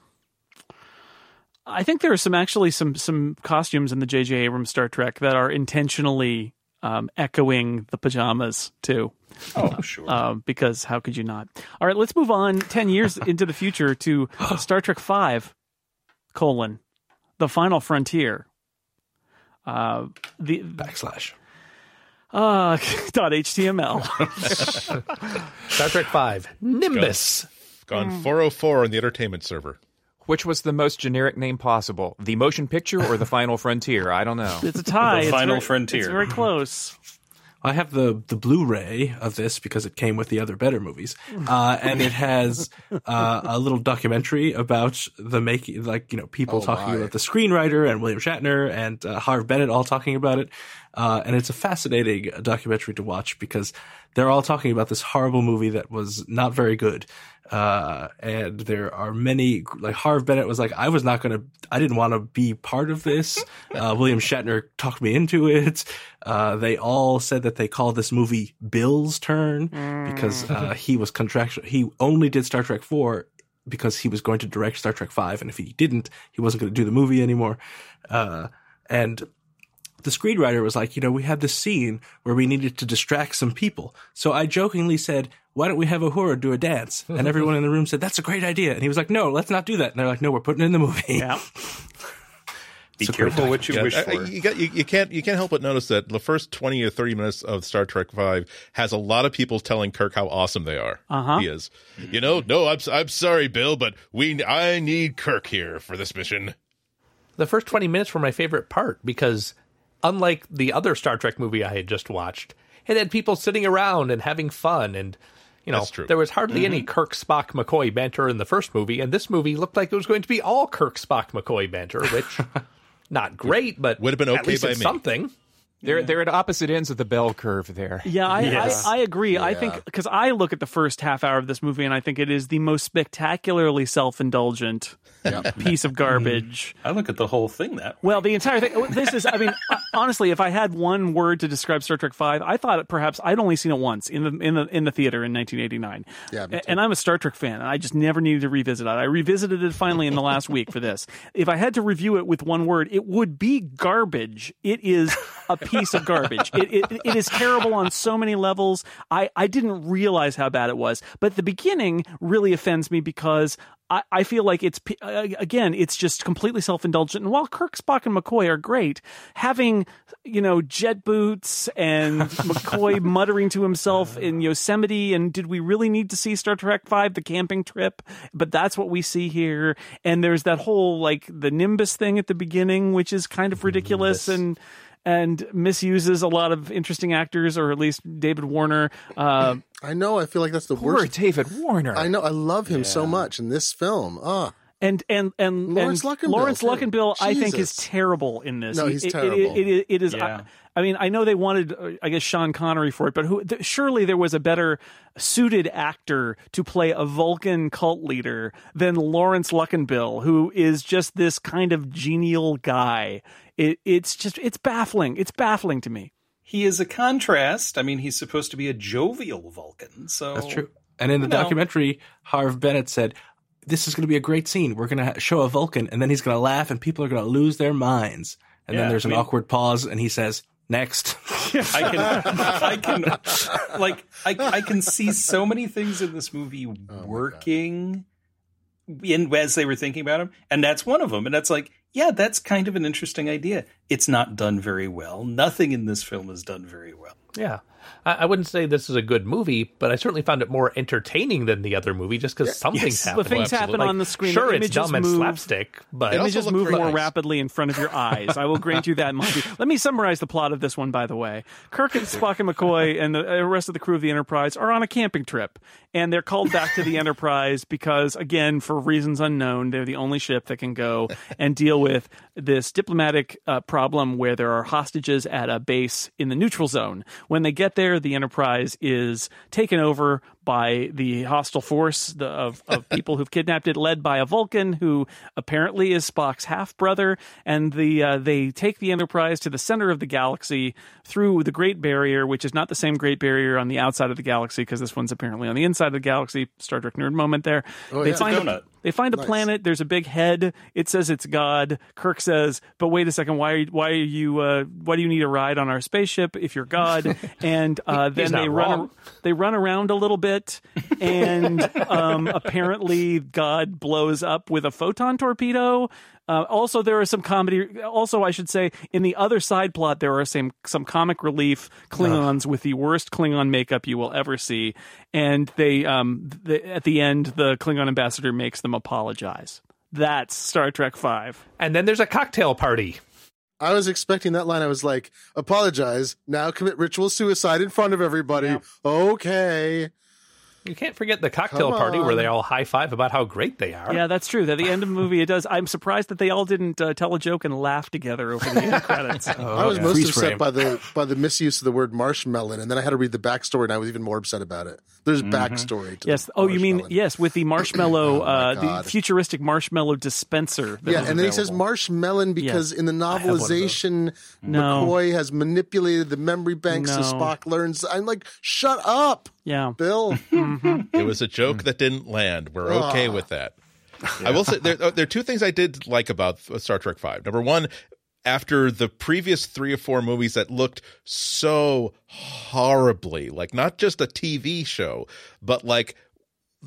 I think there are some actually some some costumes in the J.J. Abrams Star Trek that are intentionally um, echoing the pajamas too. Oh, sure. um, because how could you not? All right, let's move on ten years into the future to Star Trek Five: colon the Final Frontier. Uh, the Backslash. uh, dot HTML. Star Trek Five, Nimbus. Gone 404 on the entertainment server. Which was the most generic name possible? The motion picture or the final frontier? I don't know. It's a tie. The It's Final very- Frontier. It's very close. I have the the Blu-ray of this because it came with the other better movies, uh, and it has uh, a little documentary about the making, like you know, people Oh, talking my. about the screenwriter and William Shatner and uh, Harv Bennett all talking about it, uh, and it's a fascinating documentary to watch because they're all talking about this horrible movie that was not very good. Uh, and there are many, like Harv Bennett was like, I was not going to, I didn't want to be part of this. Uh, William Shatner talked me into it. Uh, they all said that they called this movie Bill's turn because, uh, he was contractual. He only did Star Trek 4 because he was going to direct Star Trek 5. And if he didn't, he wasn't going to do the movie anymore. Uh, and the screenwriter was like, you know, we had this scene where we needed to distract some people. So I jokingly said, why don't we have Uhura do a dance? And everyone in the room said, that's a great idea. And he was like, no, let's not do that. And they're like, no, we're putting it in the movie. Yeah. Be It's a great careful what you wish I- I- for. you, got, you, you can't you can't help but notice that the first twenty or thirty minutes of Star Trek Five has a lot of people telling Kirk how awesome they are. Uh-huh. He is. You know, no, I'm I'm sorry, Bill, but we I need Kirk here for this mission. the first 20 minutes were my favorite part because unlike the other Star Trek movie I had just watched, it had people sitting around and having fun and you know, there was hardly any mm-hmm. Kirk Spock McCoy banter in the first movie, and this movie looked like it was going to be all Kirk Spock McCoy banter, which not great, but Would have been okay by it's me. something. They're they're at opposite ends of the bell curve there. Yeah, I, Yes. I, I agree. I think because I look at the first half hour of this movie and I think it is the most spectacularly self indulgent piece of garbage. Mm. I look at the whole thing that way. Well, the entire thing. This is. I mean, honestly, if I had one word to describe Star Trek Five, I thought it perhaps I'd only seen it once in the in the in the theater in 1989. Yeah, me A- too. and I'm a Star Trek fan, and I just never needed to revisit it. I revisited it finally in the last week for this. If I had to review it with one word, it would be garbage. It is a piece of garbage. It, it, it is terrible on so many levels. I, I didn't realize how bad it was, but the beginning really offends me because I, I feel like it's again, it's just completely self indulgent. And while Kirk, Spock, and McCoy are great, having you know jet boots and McCoy muttering to himself in Yosemite, and did we really need to see Star Trek Five, the camping trip? But that's what we see here. And there's that whole like the Nimbus thing at the beginning, which is kind of ridiculous and and misuses a lot of interesting actors, or at least David Warner. Uh, I know. I feel like that's the Poor worst. David Warner. I know. I love him so much in this film. Ah, and and and Laurence and Luckinbill, Laurence too. Luckinbill, I think, is terrible in this. No, he's it- it- terrible. it- it- it is. Yeah. I, I mean, I know they wanted, uh, I guess, Sean Connery for it, but who? Th- surely there was a better suited actor to play a Vulcan cult leader than Laurence Luckinbill, who is just this kind of genial guy. It, it's just, it's baffling. It's baffling to me. He is a contrast. I mean, he's supposed to be a jovial Vulcan. So That's true. And in the know. documentary, Harv Bennett said, "This is going to be a great scene. We're going to show a Vulcan, and then he's going to laugh, and people are going to lose their minds." And Yeah, then there's I an mean- awkward pause, and he says, "Next." I can, I can, like, I, I can see so many things in this movie oh working in as they were thinking about him, and that's one of them. And that's like, yeah, that's kind of an interesting idea. It's not done very well. Nothing in this film is done very well. Yeah. I, I wouldn't say this is a good movie, but I certainly found it more entertaining than the other movie just because something's Yes, happening. the things happen Like, on the screen, Sure, the it's images dumb and move. slapstick, but It also images move more nice. rapidly in front of your eyes. I will grant you that much. Let me summarize the plot of this one, by the way. Kirk and Spock and McCoy and the rest of the crew of the Enterprise are on a camping trip, and they're called back to the Enterprise because, again, for reasons unknown, they're the only ship that can go and deal with this diplomatic uh, problem where there are hostages at a base in the neutral zone. When they get there, the Enterprise is taken over by the hostile force the, of, of people who've kidnapped it, led by a Vulcan who apparently is Spock's half brother. And the uh, they take the Enterprise to the center of the galaxy through the Great Barrier, which is not the same Great Barrier on the outside of the galaxy because this one's apparently on the inside of the galaxy. Star Trek nerd moment there. they yeah. Find donut. They find a planet. There's a big head. It says it's God. Kirk says, "But wait a second. Why? Why are you? Uh, why do you need a ride on our spaceship if you're God?" And uh, then they not run. They run around a little bit, and um, apparently God blows up with a photon torpedo. Uh, also, there are some comedy. Also, I should say, in the other side plot, there are some some comic relief Klingons with the worst Klingon makeup you will ever see, and they um the, at the end the Klingon ambassador makes them apologize. That's Star Trek Five. and then there's a cocktail party. I was expecting that line. I was like, apologize. Now commit ritual suicide in front of everybody. Okay. You can't forget the cocktail Come party where they all high five about how great they are. Yeah, that's true. At the end of the movie, it does. I'm surprised that they all didn't uh, tell a joke and laugh together over the end credits. I was yeah. most Freeze upset frame. by the by the misuse of the word marshmallow, and then I had to read the backstory, and I was even more upset about it. There's mm-hmm. backstory. To Yes. the Oh, you mean yes, with the marshmallow, Oh, my uh, the futuristic marshmallow dispenser. that Yeah, and then he says marshmallow because in the novelization, No. McCoy has manipulated the memory bank so Spock learns. I'm like, shut up, Yeah. Bill. Mm-hmm. It was a joke that didn't land. We're okay ah. with that. I will say there, oh, there are two things I did like about Star Trek Five. Number one, after the previous three or four movies that looked so horribly like not just a TV show, but like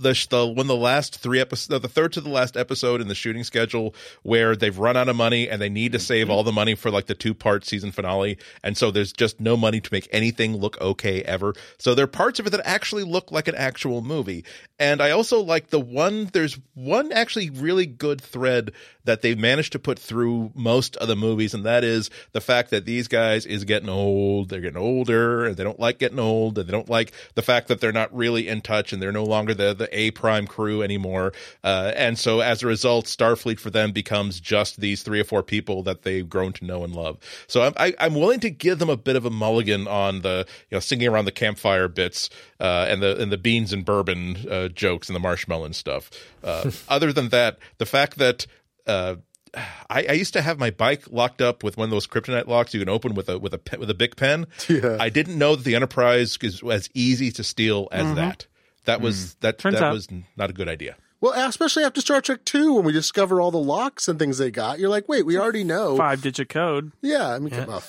the the when the last three episodes, the third to the last episode in the shooting schedule, where they've run out of money and they need to save mm-hmm. all the money for like the two part season finale, and so there's just no money to make anything look okay ever. So there are parts of it that actually look like an actual movie, and I also like the one. There's one actually really good thread that they managed to put through most of the movies, and that is the fact that these guys is getting old. They're getting older, and they don't like getting old, and they don't like the fact that they're not really in touch, and they're no longer the the A prime crew anymore. Uh, and so as a result, Starfleet for them becomes just these three or four people that they've grown to know and love. So I'm I, I'm willing to give them a bit of a mulligan on the you know singing around the campfire bits uh, and the and the beans and bourbon uh, jokes and the marshmallow and stuff. Uh, other than that, the fact that uh, I, I used to have my bike locked up with one of those kryptonite locks you can open with a with a with a big pen. Yeah. I didn't know that the Enterprise is as easy to steal as that. That was hmm. that Turns that out. was not a good idea. Well, especially after Star Trek Two, when we discover all the locks and things they got, you're like, wait, we already know. Five digit code. Yeah, I mean, come on.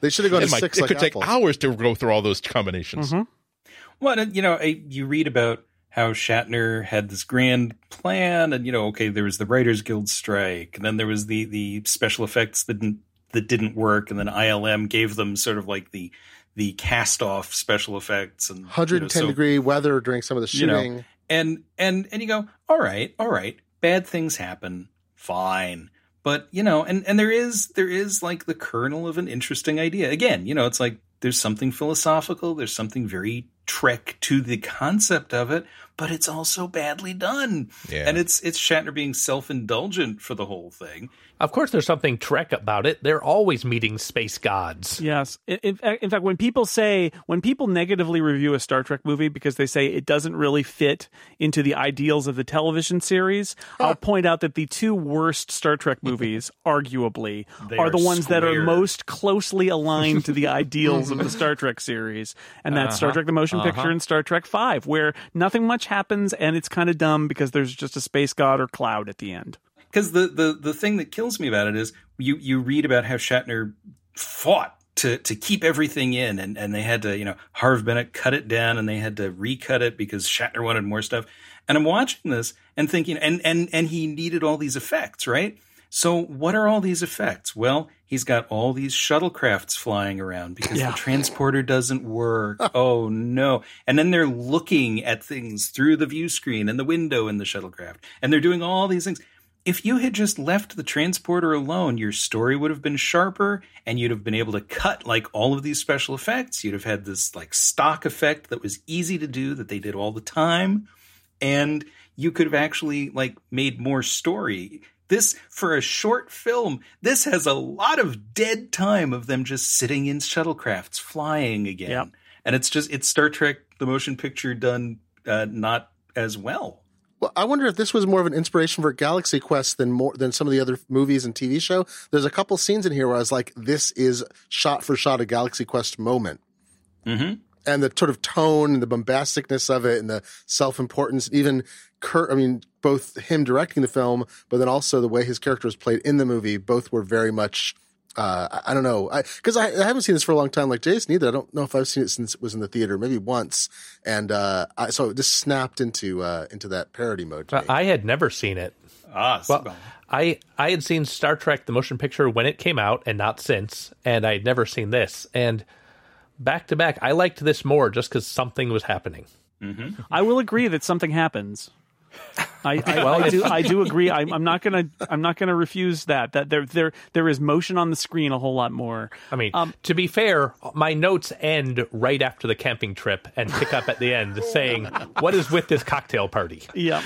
They should have gone to It, might, six. it like could take hours to go through all those combinations. Mm-hmm. Well, you know, you read about how Shatner had this grand plan, and you know, okay, there was the Writers Guild strike, and then there was the the special effects that didn't that didn't work, and then ILM gave them sort of like the the cast off special effects and 110 you know, so- degree weather during some of the you know, shooting. and and and you go, all right, all right, bad things happen, fine. But you know, and and there is there is like the kernel of an interesting idea. Again, you know, it's like there's something philosophical, there's something very Trek to the concept of it, but it's also badly done. Yeah. And it's it's Shatner being self indulgent for the whole thing. Of course, there's something Trek about it. They're always meeting space gods. Yes. In, in fact- when people say, when people negatively review a Star Trek movie because they say it doesn't really fit into the ideals of the television series, ah. I'll point out that the two worst Star Trek movies, arguably, They are are the ones that are most closely aligned to the ideals of the Star Trek series. And that's Star uh-huh. Trek the Motion uh-huh. Picture and Star Trek 5, where nothing much happens and it's kind of dumb because there's just a space god or cloud at the end. because the, the the thing that kills me about it is you you read about how Shatner fought to to keep everything in, and and they had to you know Harv Bennett cut it down, and they had to recut it because Shatner wanted more stuff. And I'm watching this and thinking, and and and he needed all these effects, right? So what are all these effects? Well, he's got all these shuttlecrafts flying around because Yeah. the transporter doesn't work. oh no. And then they're looking at things through the view screen and the window in the shuttlecraft. And they're doing all these things. If you had just left the transporter alone, your story would have been sharper and you'd have been able to cut like all of these special effects. You'd have had this like stock effect that was easy to do that they did all the time and you could have actually like made more story this for a short film this has a lot of dead time of them just sitting in shuttlecrafts flying again Yep. and it's just it's star trek the motion picture done uh, not as well Well, I wonder if this was more of an inspiration for Galaxy Quest than more than some of the other movies and TV show. There's a couple scenes in here where I was like, "This is shot for shot a Galaxy Quest moment," mm-hmm. And the sort of tone and the bombasticness of it, and the self importance. Even Kurt, I mean, both him directing the film, but then also the way his character was played in the movie, both were very much. Uh, I, I don't know, because I, I, haven't seen this for a long time, like Jason either. I don't know if I've seen it since it was in the theater, maybe once, and uh, I, so this snapped into uh, into that parody mode. To me. I had never seen it. ah Well, I I had seen Star Trek: The Motion Picture when it came out, and not since. And I had never seen this. And back to back, I liked this more just because something was happening. I will agree that something happens. I, I, I do. I do agree. I'm, I'm not gonna. I'm not gonna refuse that. That there, there, there is motion on the screen a whole lot more. I mean, Um, to be fair, my notes end right after the camping trip and pick up at the end saying, "What is with this cocktail party?" Yeah.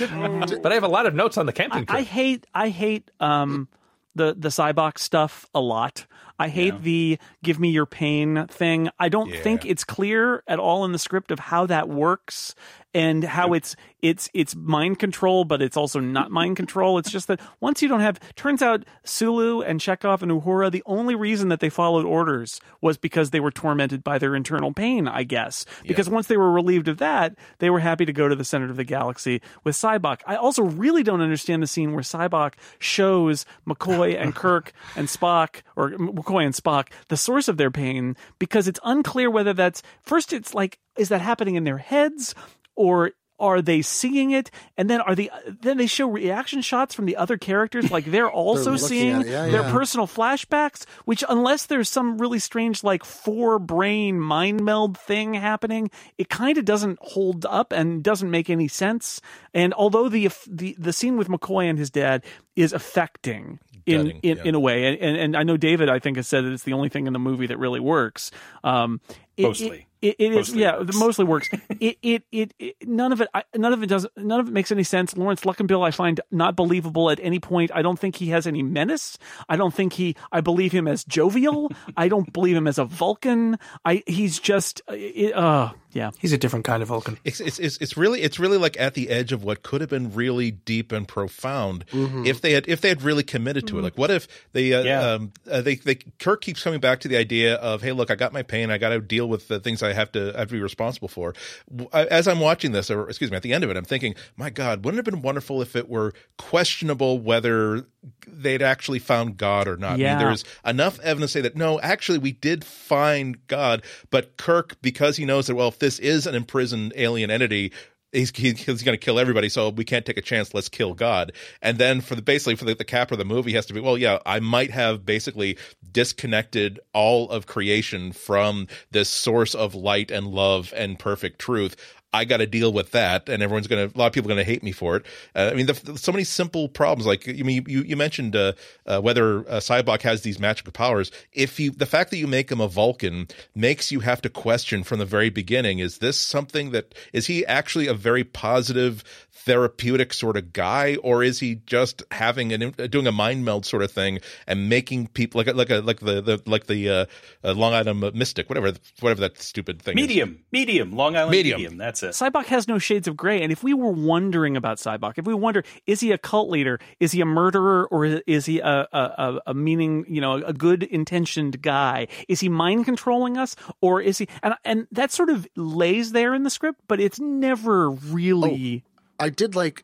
But I have a lot of notes on the camping trip. I hate. I hate um the the Sybok's stuff a lot. I hate the give me your pain thing. I don't think it's clear at all in the script of how that works and how it's it's it's mind control, but it's also not mind control. It's just that once you don't have turns out Sulu and Chekhov and Uhura, the only reason that they followed orders was because they were tormented by their internal pain, I guess. Because once they were relieved of that, they were happy to go to the center of the galaxy with Sybok. I also really don't understand the scene where Sybok shows McCoy and Kirk and Spock, or McCoy and Spock, the source of their pain because it's unclear whether that's first. It's like, is that happening in their heads or? Are they seeing it? And then are the then they show reaction shots from the other characters, like they're also looking seeing. Yeah, their yeah. personal flashbacks. Which, unless there's some really strange, like four brain mind meld thing happening, it kind of doesn't hold up and doesn't make any sense. And although the the the scene with McCoy and his dad is affecting in in, yeah. in a way, and, and and I know David, I think, has said that it's the only thing in the movie that really works. Um, it- Mostly. it, it is Mostly yeah, works. mostly works. it, it it it none of it I, none of it does none of it makes any sense. Laurence Luckinbill I find not believable at any point. I don't think he has any menace. I don't think he I believe him as jovial. I don't believe him as a Vulcan. I he's just uh, it, uh yeah. He's a different kind of Vulcan. It's, it's it's it's really it's really like at the edge of what could have been really deep and profound if they had if they had really committed to it. Like what if they uh, Yeah. um, uh, they they Kirk keeps coming back to the idea of hey look I got my pain I got to deal with the things I have to I have to be responsible for. W- I- As I'm watching this or excuse me at the end of it I'm thinking my God wouldn't it have been wonderful if it were questionable whether they'd actually found God or not. I Yeah. mean, there's enough evidence to say that no, actually, we did find God, but Kirk, because he knows that, well, if this is an imprisoned alien entity, he's he, he's going to kill everybody, so we can't take a chance. Let's kill God. And then for the basically for the, the cap of the movie has to be well, yeah, I might have basically disconnected all of creation from this source of light and love and perfect truth. I got to deal with that, and everyone's going to. A lot of people are going to hate me for it. Uh, I mean, the, so many simple problems. Like, I mean, you you mentioned uh, uh, whether uh, Sybok has these magical powers. If you, the fact that you make him a Vulcan makes you have to question from the very beginning: Is this something that is he actually a very positive therapeutic sort of guy, or is he just having an doing a mind meld sort of thing and making people like like a like the, the like the uh, uh, Long Island Mystic, whatever whatever that stupid thing. Medium, is. medium, Long Island medium. medium. That's it. Sybok has no shades of gray, and if we were wondering about Sybok, if we wonder, is he a cult leader? Is he a murderer, or is he a a, a meaning you know a good intentioned guy? Is he mind controlling us, or is he? And and that sort of lays there in the script, but it's never really. Oh I did like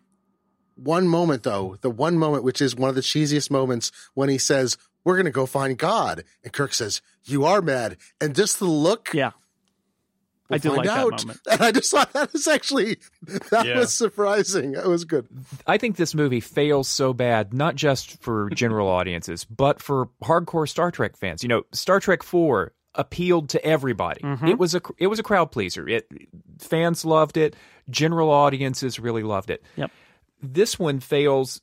one moment though, the one moment which is one of the cheesiest moments when he says, "We're going to go find God," and Kirk says, "You are mad," and just the look, yeah. We'll I did like out. that moment, and I just thought that was actually that yeah. was surprising. That was good. I think this movie fails so bad, not just for general audiences, but for hardcore Star Trek fans. You know, Star Trek Four appealed to everybody. Mm-hmm. It was a it was a crowd pleaser. It fans loved it. General audiences really loved it. Yep. This one fails.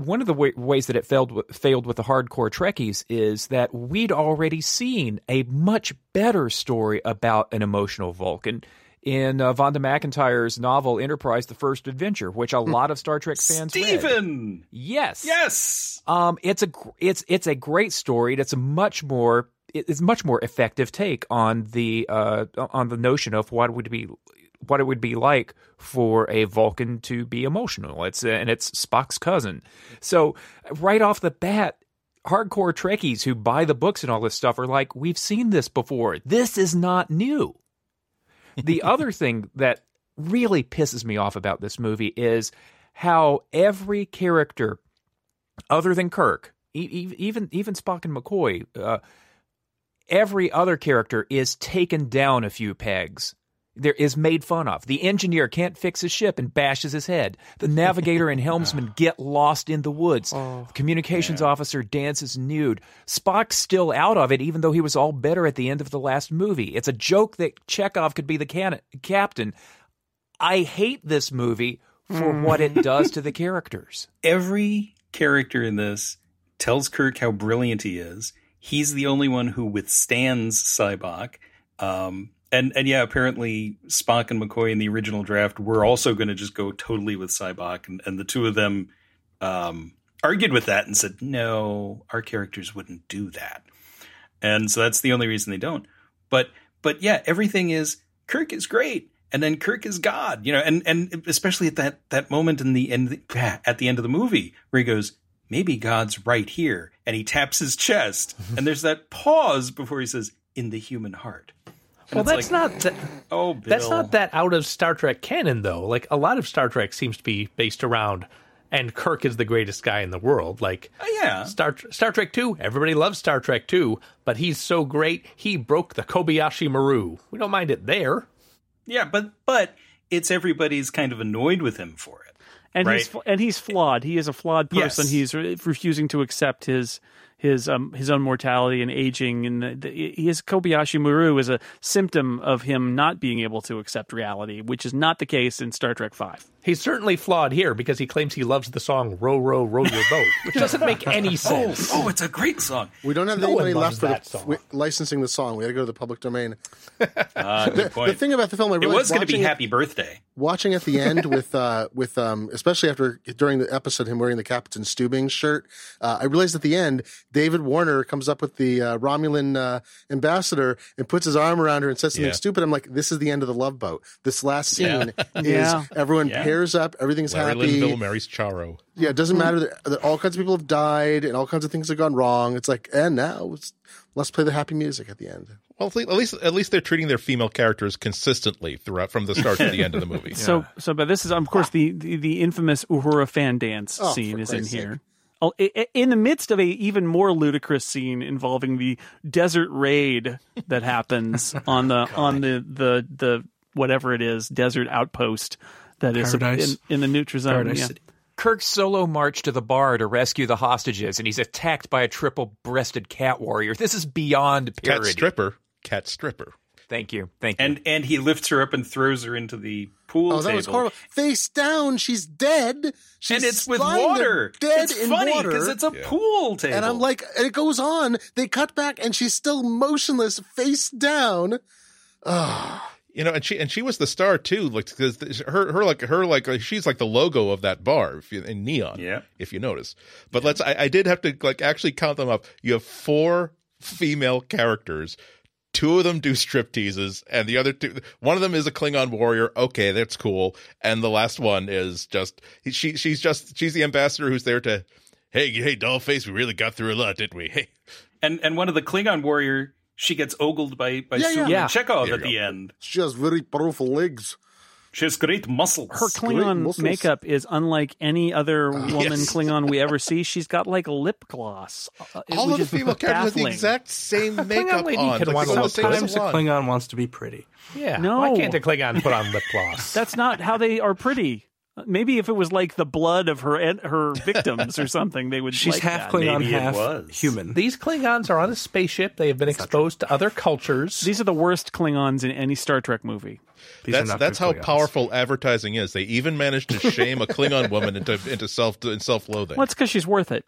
One of the way, ways that it failed failed with the hardcore Trekkies is that we'd already seen a much better story about an emotional Vulcan in uh, Vonda McIntyre's novel Enterprise: The First Adventure, which a hmm. lot of Star Trek fans Steven! read. Yes, yes. Um, it's a it's it's a great story. It's a much more it's much more effective take on the uh, on the notion of what would be what it would be like for a Vulcan to be emotional. It's and it's Spock's cousin. So right off the bat, hardcore Trekkies who buy the books and all this stuff are like, we've seen this before. This is not new. The other thing that really pisses me off about this movie is how every character, other than Kirk, even even Spock and McCoy, uh, every other character is taken down a few pegs. There is made fun of. The engineer can't fix his ship and bashes his head. The navigator and helmsman get lost in the woods. Oh, the communications yeah. officer dances nude. Spock's still out of it, even though he was all better at the end of the last movie. It's a joke that Chekhov could be the can- captain. I hate this movie for mm. what it does to the characters. Every character in this tells Kirk how brilliant he is he's the only one who withstands Sybok. Um, and and yeah, apparently Spock and McCoy in the original draft were also going to just go totally with Sybok, and, and the two of them um, argued with that and said, "No, our characters wouldn't do that." And so that's the only reason they don't. But but yeah, everything is Kirk is great, and then Kirk is God, you know, and and especially at that that moment in the end at the end of the movie where he goes, maybe God's right here. And he taps his chest. and there's that pause before he says, in the human heart. And well, that's like, not that, oh, Bill. that's not that out of Star Trek canon, though. Like a lot of Star Trek seems to be based around, and Kirk is the greatest guy in the world. Like, uh, yeah, Star Star Trek Two. Everybody loves Star Trek Two, but he's so great he broke the Kobayashi Maru. We don't mind it there. Yeah, but but it's everybody's kind of annoyed with him for it and right? he's and he's flawed. He is a flawed person. Yes. He's re- refusing to accept his his um his own mortality and aging, and the, the, his Kobayashi Maru is a symptom of him not being able to accept reality, which is not the case in Star Trek Five. He's certainly flawed here because he claims he loves the song "Row, row, row your boat," which doesn't make any sense. Oh, oh, it's a great song. We don't have no any money left for the, licensing the song. We had to go to the public domain. Uh, good point. The, the, thing about the film, I really it was going to be "Happy Birthday." Watching at the end with uh, with um, especially after during the episode him wearing the Captain Stubing shirt, uh, I realized at the end David Warner comes up with the uh, Romulan uh, ambassador and puts his arm around her and says something yeah. stupid. I'm like, this is the end of the Love Boat. This last scene yeah. is yeah. everyone pairs up, everything's Larry happy. Linville marries Charo. Yeah, it doesn't matter that, that, all kinds of people have died and all kinds of things have gone wrong. It's like, and now let's play the happy music at the end. Well, at least at least they're treating their female characters consistently throughout from the start to the end of the movie. So, so, but this is of course the the, the infamous Uhura fan dance oh, scene is in here. Sake. Oh, in the midst of a even more ludicrous scene involving the desert raid that happens on the on the the the whatever it is desert outpost that is Paradise. in, in the Neutral Zone. Paradise yeah. City. Kirk's solo march to the bar to rescue the hostages, and he's attacked by a triple-breasted cat warrior. This is beyond parody. Cat stripper, cat stripper. Thank you, thank you. And and he lifts her up and throws her into the pool Oh, table. that was horrible. Face down, she's dead. She's and it's with water. Dead it's in funny water. because it's a pool table. and I'm like, and it goes on. They cut back, and she's still motionless, face down. You know, and she and she was the star too. Like because her her like her like like, she's like the logo of that bar you, in neon. Yeah. if you notice. But let's. I, I did have to like actually count them up. You have four female characters. Two of them do strip teases, and the other two, one of them is a Klingon warrior. Okay, that's cool. And the last one is just she. She's just she's the ambassador who's there to. Hey, hey, dollface, we really got through a lot, didn't we? Hey, and and one of the Klingon warrior, she gets ogled by by Yeah, yeah. Yeah. Chekhov There at you the go. end. She has very powerful legs. She has great muscles. Her Klingon muscles. makeup is unlike any other woman Yes. Klingon we ever see. She's got like lip gloss. uh, all which of the is female characters have the exact same makeup lady on. can Like, want to look the good. Sometimes the salon. Klingon wants to be pretty. yeah, No. why can't a Klingon put on lip gloss? That's not how they are pretty. Maybe if it was like the blood of her her victims or something, they would. She's like half that. Klingon, Maybe half human. These Klingons are on a spaceship. They have been exposed to other cultures. These are the worst Klingons in any Star Trek movie. These That's that's how Klingons. powerful advertising is. They even managed to shame a Klingon woman into into self in self loathing. Well, it's because she's worth it.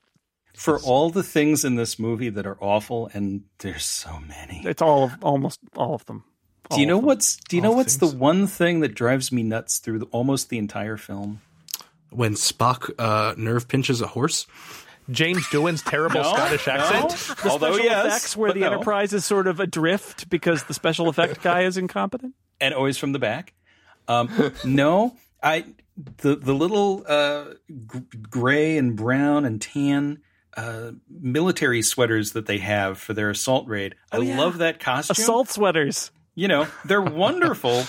For all the things in this movie that are awful, and there's so many. It's all of almost all of them. Do you know them. what's Do you know what's things. the one thing that drives me nuts through the, almost the entire film? When Spock uh, nerve pinches a horse. James Doohan's terrible No, Scottish no. accent. the Although special yes, effects where the no. Enterprise is sort of adrift because the special effect guy is incompetent? and always from the back. Um, no, I the the little uh, g- gray and brown and tan uh, military sweaters that they have for their assault raid. I love that costume. Assault sweaters. You know, they're wonderful.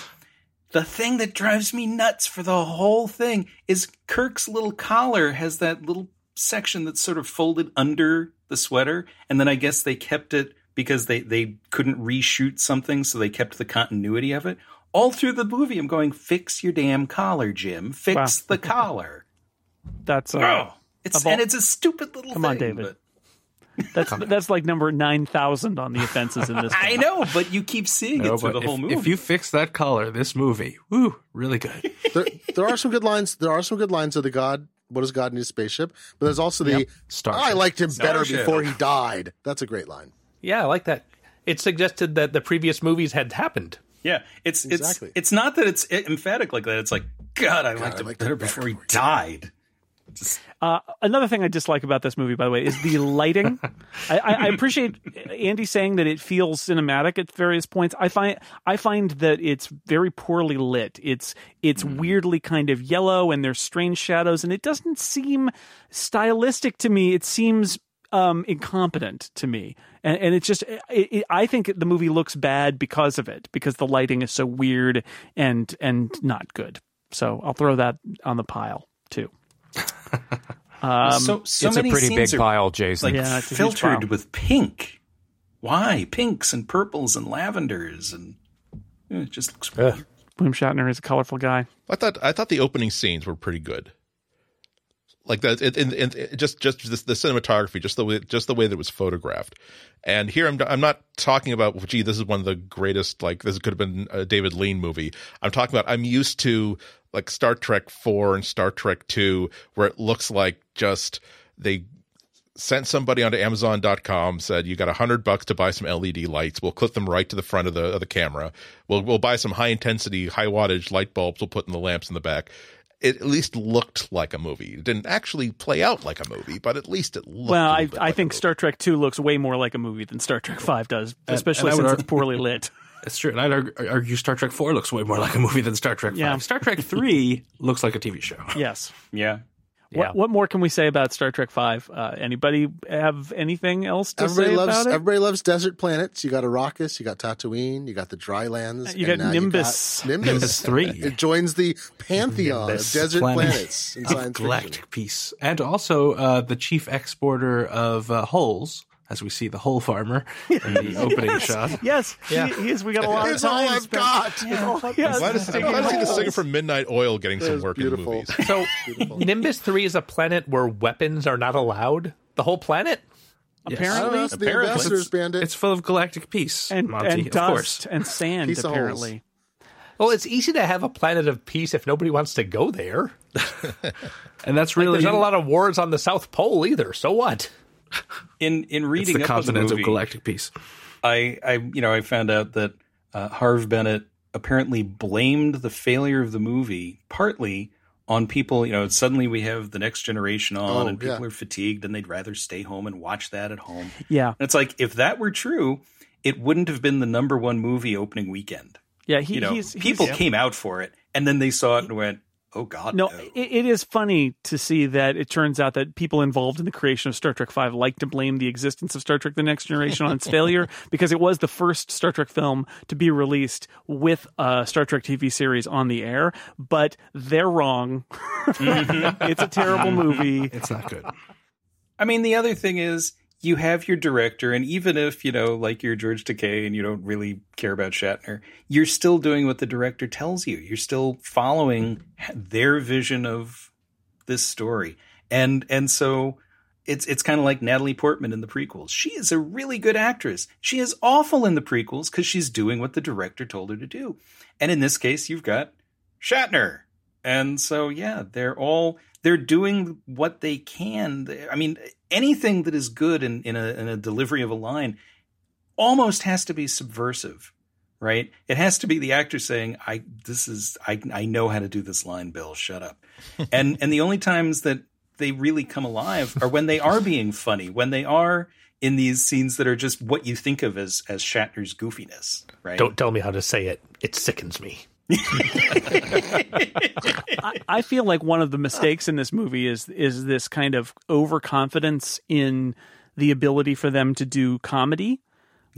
the thing that drives me nuts for the whole thing is Kirk's little collar has that little section that's sort of folded under the sweater, and then I guess they kept it because they they couldn't reshoot something, so they kept the continuity of it. All through the movie, I'm going, "Fix your damn collar, Jim. Fix Wow. the collar." That's uh, Oh, it's all- and it's a stupid little. Come on, David. but- that's that's like number nine thousand on the offenses in this. I know, but you keep seeing No, it through but the whole movie. if you fix that color, this movie, woo, really good. There, there are some good lines. There are some good lines of the God. What does God need a spaceship? But there's also the oh, Starship. I liked him better Starship. before he died. That's a great line. Yeah, I like that. It suggested that the previous movies had happened. Yeah, it's Exactly. it's it's not that it's emphatic like that. It's like God, I liked I him liked better him before he died. Uh, another thing I dislike about this movie, by the way, is the lighting. I, I, I appreciate Andy saying that it feels cinematic at various points. I find I find that it's very poorly lit. It's it's weirdly kind of yellow, and there's strange shadows, and it doesn't seem stylistic to me. It seems um, incompetent to me, and, and it's just it, it, I think the movie looks bad because of it, because the lighting is so weird and and not good. So I'll throw that on the pile too. Um, so so it's a many pretty scenes big are pile, Jason. like Yeah, it's filtered with pink. Why pinks and purples and lavenders and it just looks weird. William Shatner is a colorful guy. I thought I thought the opening scenes were pretty good. Like that, it, in, in, in- just just this, the cinematography, just the way just the way that it was photographed. And here I'm I'm not talking about gee, this is one of the greatest. Like this could have been a David Lean movie. I'm talking about I'm used to like Star Trek Four and Star Trek Two, where it looks like just they sent somebody onto Amazon.com, said you got a hundred bucks to buy some LED lights. We'll clip them right to the front of the of the camera. We'll we'll buy some high intensity, high wattage light bulbs. We'll put in the lamps in the back. It at least looked like a movie. It didn't actually play out like a movie, but at least it looked. well, a I little bit I like a think. Star Trek Two looks way more like a movie than Star Trek Five does, especially and I since ar- it's poorly lit. It's true. And I'd argue, argue Star Trek 4 looks way more like a movie than Star Trek 5. Yeah. Star Trek 3 looks like a TV show. yes. Yeah. Yeah. What, what more can we say about Star Trek Five? Uh, anybody have anything else to Everybody say loves about it? everybody loves desert planets. You got Arrakis, you got Tatooine, you got the dry lands. You got now Nimbus. got Nimbus. Nimbus 3. It joins the pantheon Nimbus of desert planet. planets in Of science fiction. galactic peace. And also uh, the chief exporter of uh, hulls as we see the whole farmer in the opening shot. Yes, Yeah. he, he is. We got a lot Here's of time. all I've spent- got. Yes. Why does, why does he the singer from Midnight Oil getting some work beautiful. in movies? So Nimbus 3 is a planet where weapons are not allowed? The whole planet? I don't Apparently, know, it's the Apparently. ambassadors bandit. It's full of galactic peace, and Monty, and of dust course. and sand. Piece of holes. apparently, Well, it's easy to have a planet of peace if nobody wants to go there. And that's really There's not a lot of wars on the South Pole either. So what? In in it's reading the up on the continent of galactic peace. I, I, you know, I found out that uh, Harv Bennett apparently blamed the failure of the movie partly on people. You know, suddenly we have the next generation on, Oh, and people yeah. are fatigued, and they'd rather stay home and watch that at home. yeah, And it's like if that were true, it wouldn't have been the number one movie opening weekend. yeah. He, You know, he's, he's- people came out for it, and then they saw it and went, "Oh God, No, no!" it, it is funny to see that it turns out that people involved in the creation of Star Trek Five like to blame the existence of Star Trek: The Next Generation on its failure because it was the first Star Trek film to be released with a Star Trek TV series on the air. But they're wrong. Mm-hmm. it's a terrible mm-hmm. movie. It's not good. I mean, the other thing is you have your director, and even if you know, like you're George Takei, and you don't really care about Shatner, you're still doing what the director tells you. You're still following their vision of this story, and and so it's it's kind of like Natalie Portman in the prequels. She is a really good actress. She is awful in the prequels because she's doing what the director told her to do, and in this case, you've got Shatner. And so, yeah, they're all they're doing what they can. I mean, anything that is good in, in a in a delivery of a line almost has to be subversive, right? It has to be the actor saying, "I this is I I know how to do this line, Bill. Shut up." and and the only times that they really come alive are when they are being funny, when they are in these scenes that are just what you think of as as Shatner's goofiness, right? Don't tell me how to say it. It sickens me. I, I feel like one of the mistakes in this movie is is this kind of overconfidence in the ability for them to do comedy.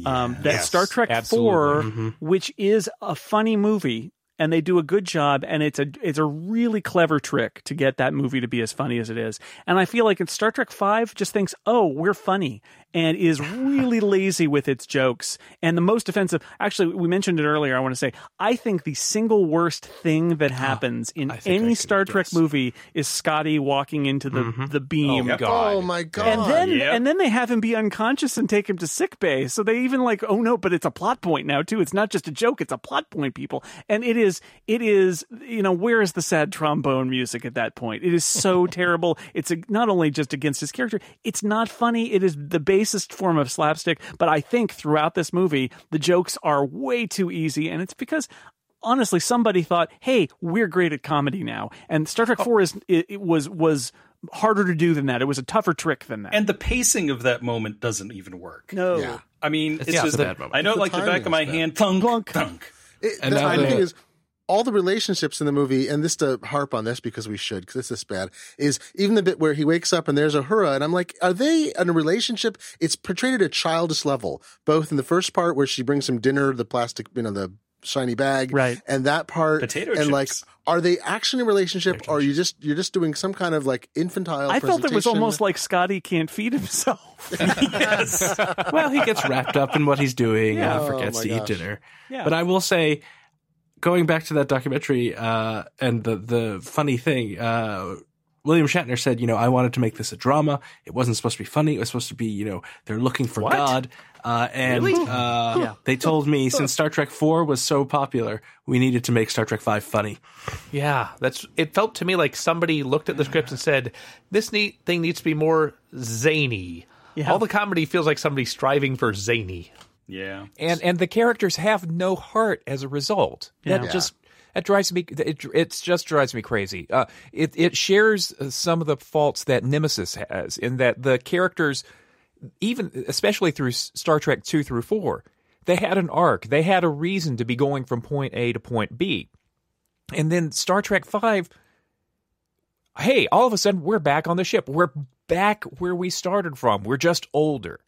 um, that Yes, Star Trek absolutely. 4 Mm-hmm. which is a funny movie, and they do a good job, and it's a it's a really clever trick to get that movie to be as funny as it is. And I feel like in Star Trek Five just thinks, oh, we're funny, and is really lazy with its jokes. And the most offensive, actually, we mentioned it earlier. I want to say, I think the single worst thing that oh, happens in I think I any can Star Trek movie is Scotty walking into the mm-hmm. the beam. Oh, God. Oh my god! And then Yep. and then they have him be unconscious and take him to sick bay. So they even like, oh no, but it's a plot point now too. It's not just a joke, it's a plot point, people. And it is it is you know, where is the sad trombone music at that point? It is so terrible. It's a, not only just against his character, it's not funny. It is the basest form of slapstick, but I think throughout this movie, the jokes are way too easy and it's because honestly somebody thought, "Hey, we're great at comedy now." And Star Trek 4 is it, it was was harder to do than that. It was a tougher trick than that. and the pacing of that moment doesn't even work. no. Yeah. I mean, it's, yeah, just it's a bad moment. I know, The like the back of my bad. hand, thunk, Clunk. thunk. It, And the, now the the- thing is, all the relationships in the movie, and this to harp on this because we should, because it's this bad, is even the bit where he wakes up and there's Uhura, and I'm like, are they in a relationship? It's portrayed at a childish level, both in the first part where she brings him dinner, the plastic, you know, the shiny bag, Right. and that part, Potato and like, are they actually in a relationship, or are you just you're just doing some kind of like infantile? I felt it was almost like Scotty can't feed himself. yes, well, he gets wrapped up in what he's doing Yeah. and Oh, forgets my to eat dinner. Yeah. But I will say, going back to that documentary uh, and the the funny thing, uh, William Shatner said, you know, I wanted to make this a drama. It wasn't supposed to be funny. It was supposed to be, you know, they're looking for God. Uh, and uh, Yeah. they told me since Star Trek Four was so popular, we needed to make Star Trek Five funny. Yeah, that's. It felt to me like somebody looked at the script and said, "This neat thing needs to be more zany." Yeah. All the comedy feels like somebody striving for zany. Yeah. and and the characters have no heart as a result. That Yeah. just that drives me. It it's just drives me crazy. Uh, it it shares uh, some of the faults that Nemesis has in that the characters, even especially through Star Trek two through four, they had an arc. They had a reason to be going from point A to point B, and then Star Trek five. Hey, all of a sudden we're back on the ship. We're back where we started from. We're just older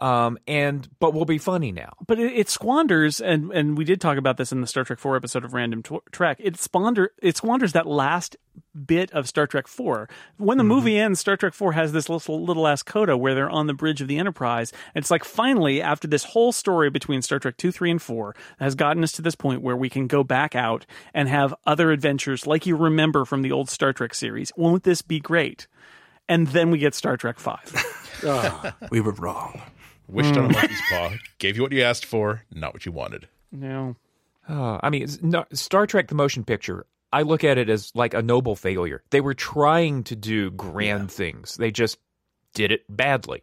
um and but we'll be funny now but it, it squanders, and and we did talk about this in the Star Trek Four episode of Random Tw- Trek. It squander it squanders that last bit of Star Trek 4. When the movie ends, Star Trek 4 has this little, little ass coda where they're on the bridge of the Enterprise. And it's like finally, after this whole story between Star Trek 2, 3, and 4 has gotten us to this point where we can go back out and have other adventures like you remember from the old Star Trek series. Won't this be great? And then we get Star Trek 5. We were wrong. Wished on a monkey's paw, gave you what you asked for, not what you wanted. no. Uh, I mean, no, Star Trek: The Motion Picture. I look at it as like a noble failure. They were trying to do grand things. They just did it badly.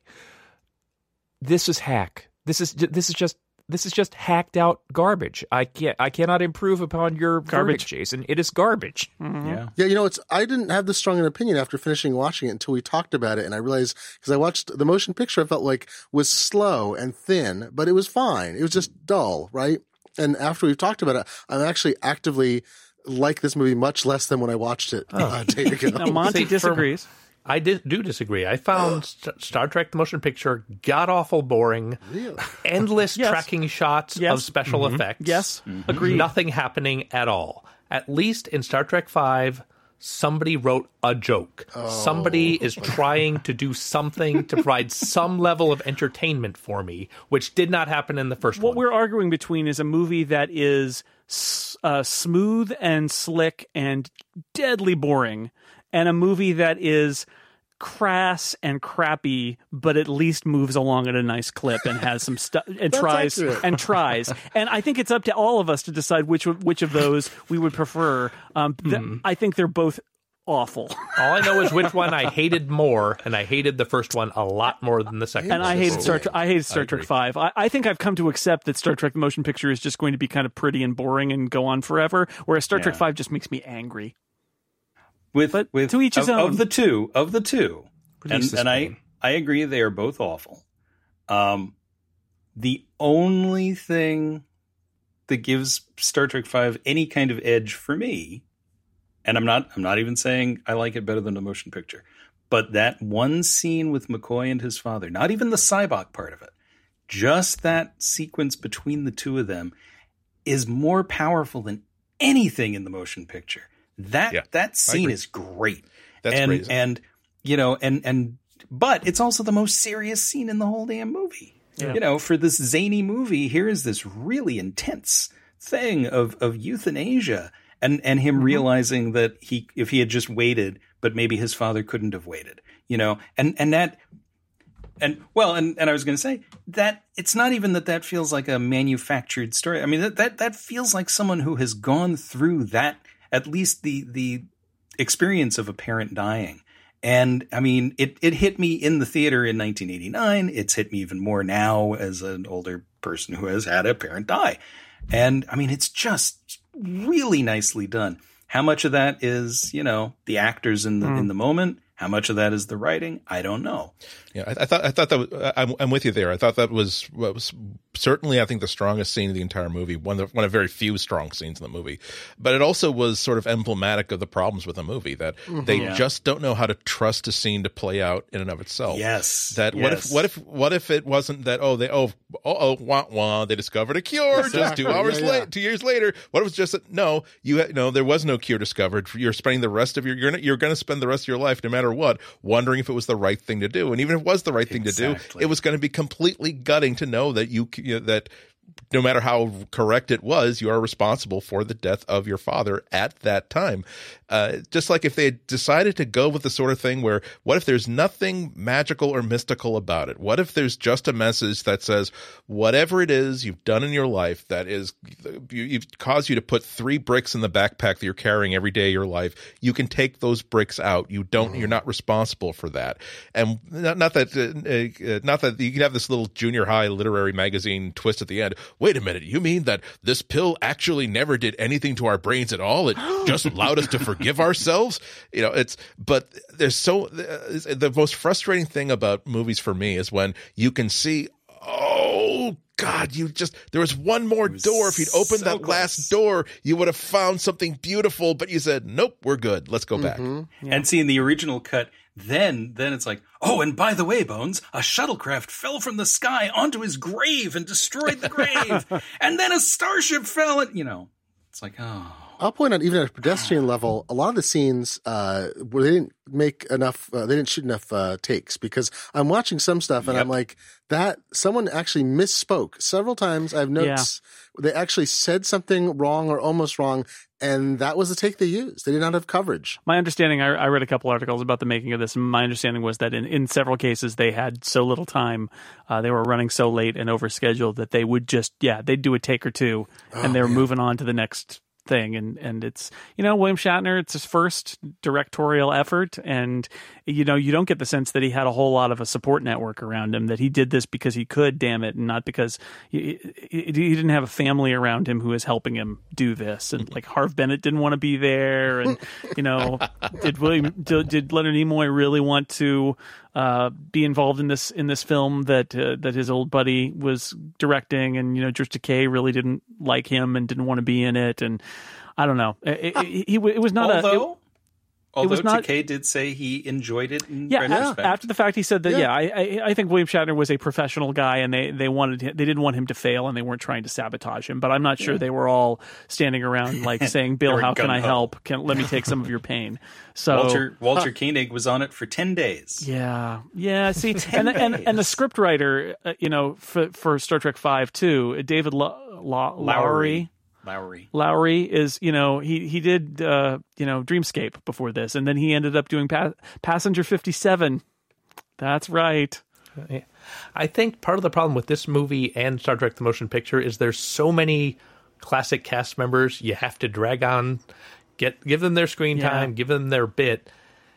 This is hack. This is this is just this is just hacked out garbage. I can't I cannot improve upon your Garbage. verdict, Jason. It is garbage. Yeah. Yeah, you know, it's I didn't have this strong an opinion after finishing watching it until we talked about it, and I realized because I watched the motion picture, I felt like was slow and thin, but it was fine. It was just dull, right? And after we've talked about it, I'm actually actively like this movie much less than when I watched it uh, a day ago. Now, Monty See, for- disagrees. I did, do disagree. I found St- Star Trek: The Motion Picture god awful boring, endless Yes. tracking shots Yes. of special effects. Yes. Agreed. nothing happening at all. At least in Star Trek Five, somebody wrote a joke. Somebody is trying to do something to provide some level of entertainment for me, which did not happen in the first what one. What we're arguing between is a movie that is uh, smooth and slick and deadly boring, and a movie that is crass and crappy, but at least moves along at a nice clip and has some stuff and tries accurate. and tries. And I think it's up to all of us to decide which of- which of those we would prefer. Um, th- I think they're both awful, All I know is which one I hated more, and I hated the first one a lot more than the second and one. I hated Star. Trek I hated Star agree. Trek Five. I, I think I've come to accept that Star Trek: The Motion Picture is just going to be kind of pretty and boring and go on forever, whereas Star Trek Five just makes me angry. With But with to each his of, own. of the two of the two. And, Release and i i agree they are both awful. Um the only thing that gives star trek 5 any kind of edge for me and i'm not i'm not even saying i like it better than the motion picture but that one scene with mccoy and his father not even the Sybok part of it just that sequence between the two of them is more powerful than anything in the motion picture that Yeah, that scene is great. That's and crazy. and you know and and but it's also the most serious scene in the whole damn movie. You know for this zany movie here is this really intense thing of of euthanasia and and him Mm-hmm. realizing that he if he had just waited but maybe his father couldn't have waited you know? And and that and well and, and i was going to say that it's not even that that feels like a manufactured story. I mean that, that that feels like someone who has gone through that at least the the experience of a parent dying. And i mean it it hit me in the theater in 1989 it's hit me even more now as an older person who has had a parent die. And i mean it's just really nicely done. How much of that is you know the actors in the in hmm. the moment how much of that is the writing i don't know Yeah, I, I thought I thought that was, I'm, I'm with you there. I thought that was, was certainly I think the strongest scene of the entire movie. One of one of very few strong scenes in the movie, but it also was sort of emblematic of the problems with the movie that mm-hmm. they Yeah. just don't know how to trust a scene to play out in and of itself. Yes, That what if what if what if it wasn't that oh they oh oh oh wah wah they discovered a cure just two hours Yeah, yeah. late two years later what if it was just that no you had, no there was no cure discovered you're spending the rest of your you're gonna you're gonna spend the rest of your life no matter what? Wondering if it was the right thing to do. And even if it was the right thing to do it was going to be completely gutting to know that you, you know, that no matter how correct it was, you are responsible for the death of your father at that time. Uh, just like if they had decided to go with the sort of thing where, what if there's nothing magical or mystical about it? What if there's just a message that says, whatever it is you've done in your life that is, you, you've caused you to put three bricks in the backpack that you're carrying every day of your life, you can take those bricks out. You don't, you're not responsible for that. And not, not that, uh, uh, not that you can have this little junior high literary magazine twist at the end. Wait a minute, you mean that this pill actually never did anything to our brains at all? It just allowed us to forgive ourselves. You know, it's but there's so uh, the most frustrating thing about movies for me is when you can see. Oh God! You just there was one more door. If you'd opened so that last door, you would have found something beautiful. But you said, "Nope, we're good. Let's go back." and seeing the original cut then then it's like oh and by the way bones a shuttlecraft fell from the sky onto his grave and destroyed the grave and then a starship fell and you know it's like oh I'll point out, even at a pedestrian level, a lot of the scenes uh, where they didn't make enough, uh, they didn't shoot enough uh, takes because I'm watching some stuff and I'm like, that someone actually misspoke several times. I have notes. They actually said something wrong or almost wrong, and that was the take they used. They did not have coverage. My understanding, I, I read a couple articles about the making of this, and my understanding was that in, in several cases they had so little time, uh, they were running so late and over scheduled that they would just, yeah, they'd do a take or two, and they were moving on to the next thing. And and it's you know William Shatner it's his first directorial effort. And you know you don't get the sense that he had a whole lot of a support network around him that he did this because he could damn it and not because he, he didn't have a family around him who was helping him do this and like Harv Bennett didn't want to be there and you know did William did, did Leonard Nimoy really want to uh, be involved in this in this film that uh, that his old buddy was directing, and you know George Takei really didn't like him and didn't want to be in it, and I don't know. It, it, he, it was not although, a. It, although was not- Takei did say he enjoyed it in yeah, retrospect. after the fact, he said that. Yeah, Yeah. I, I I think William Shatner was a professional guy, and they they wanted him, they didn't want him to fail, and they weren't trying to sabotage him. But I'm not sure they were all standing around like saying, "Bill, how can I gung-ho. help? Can let me take some of your pain." So Walter Walter Koenig was on it for ten days. Yeah, yeah. See, and the, and and the script writer, uh, you know, for for Star Trek Five too, David Lo- Lo- Loughery. Loughery. Loughery Loughery is, you know, he he did, uh, you know, Dreamscape before this, and then he ended up doing pa- Passenger Fifty Seven. That's right. I think part of the problem with this movie and Star Trek: The Motion Picture is there's so many classic cast members you have to drag on, get give them their screen Yeah. time, give them their bit.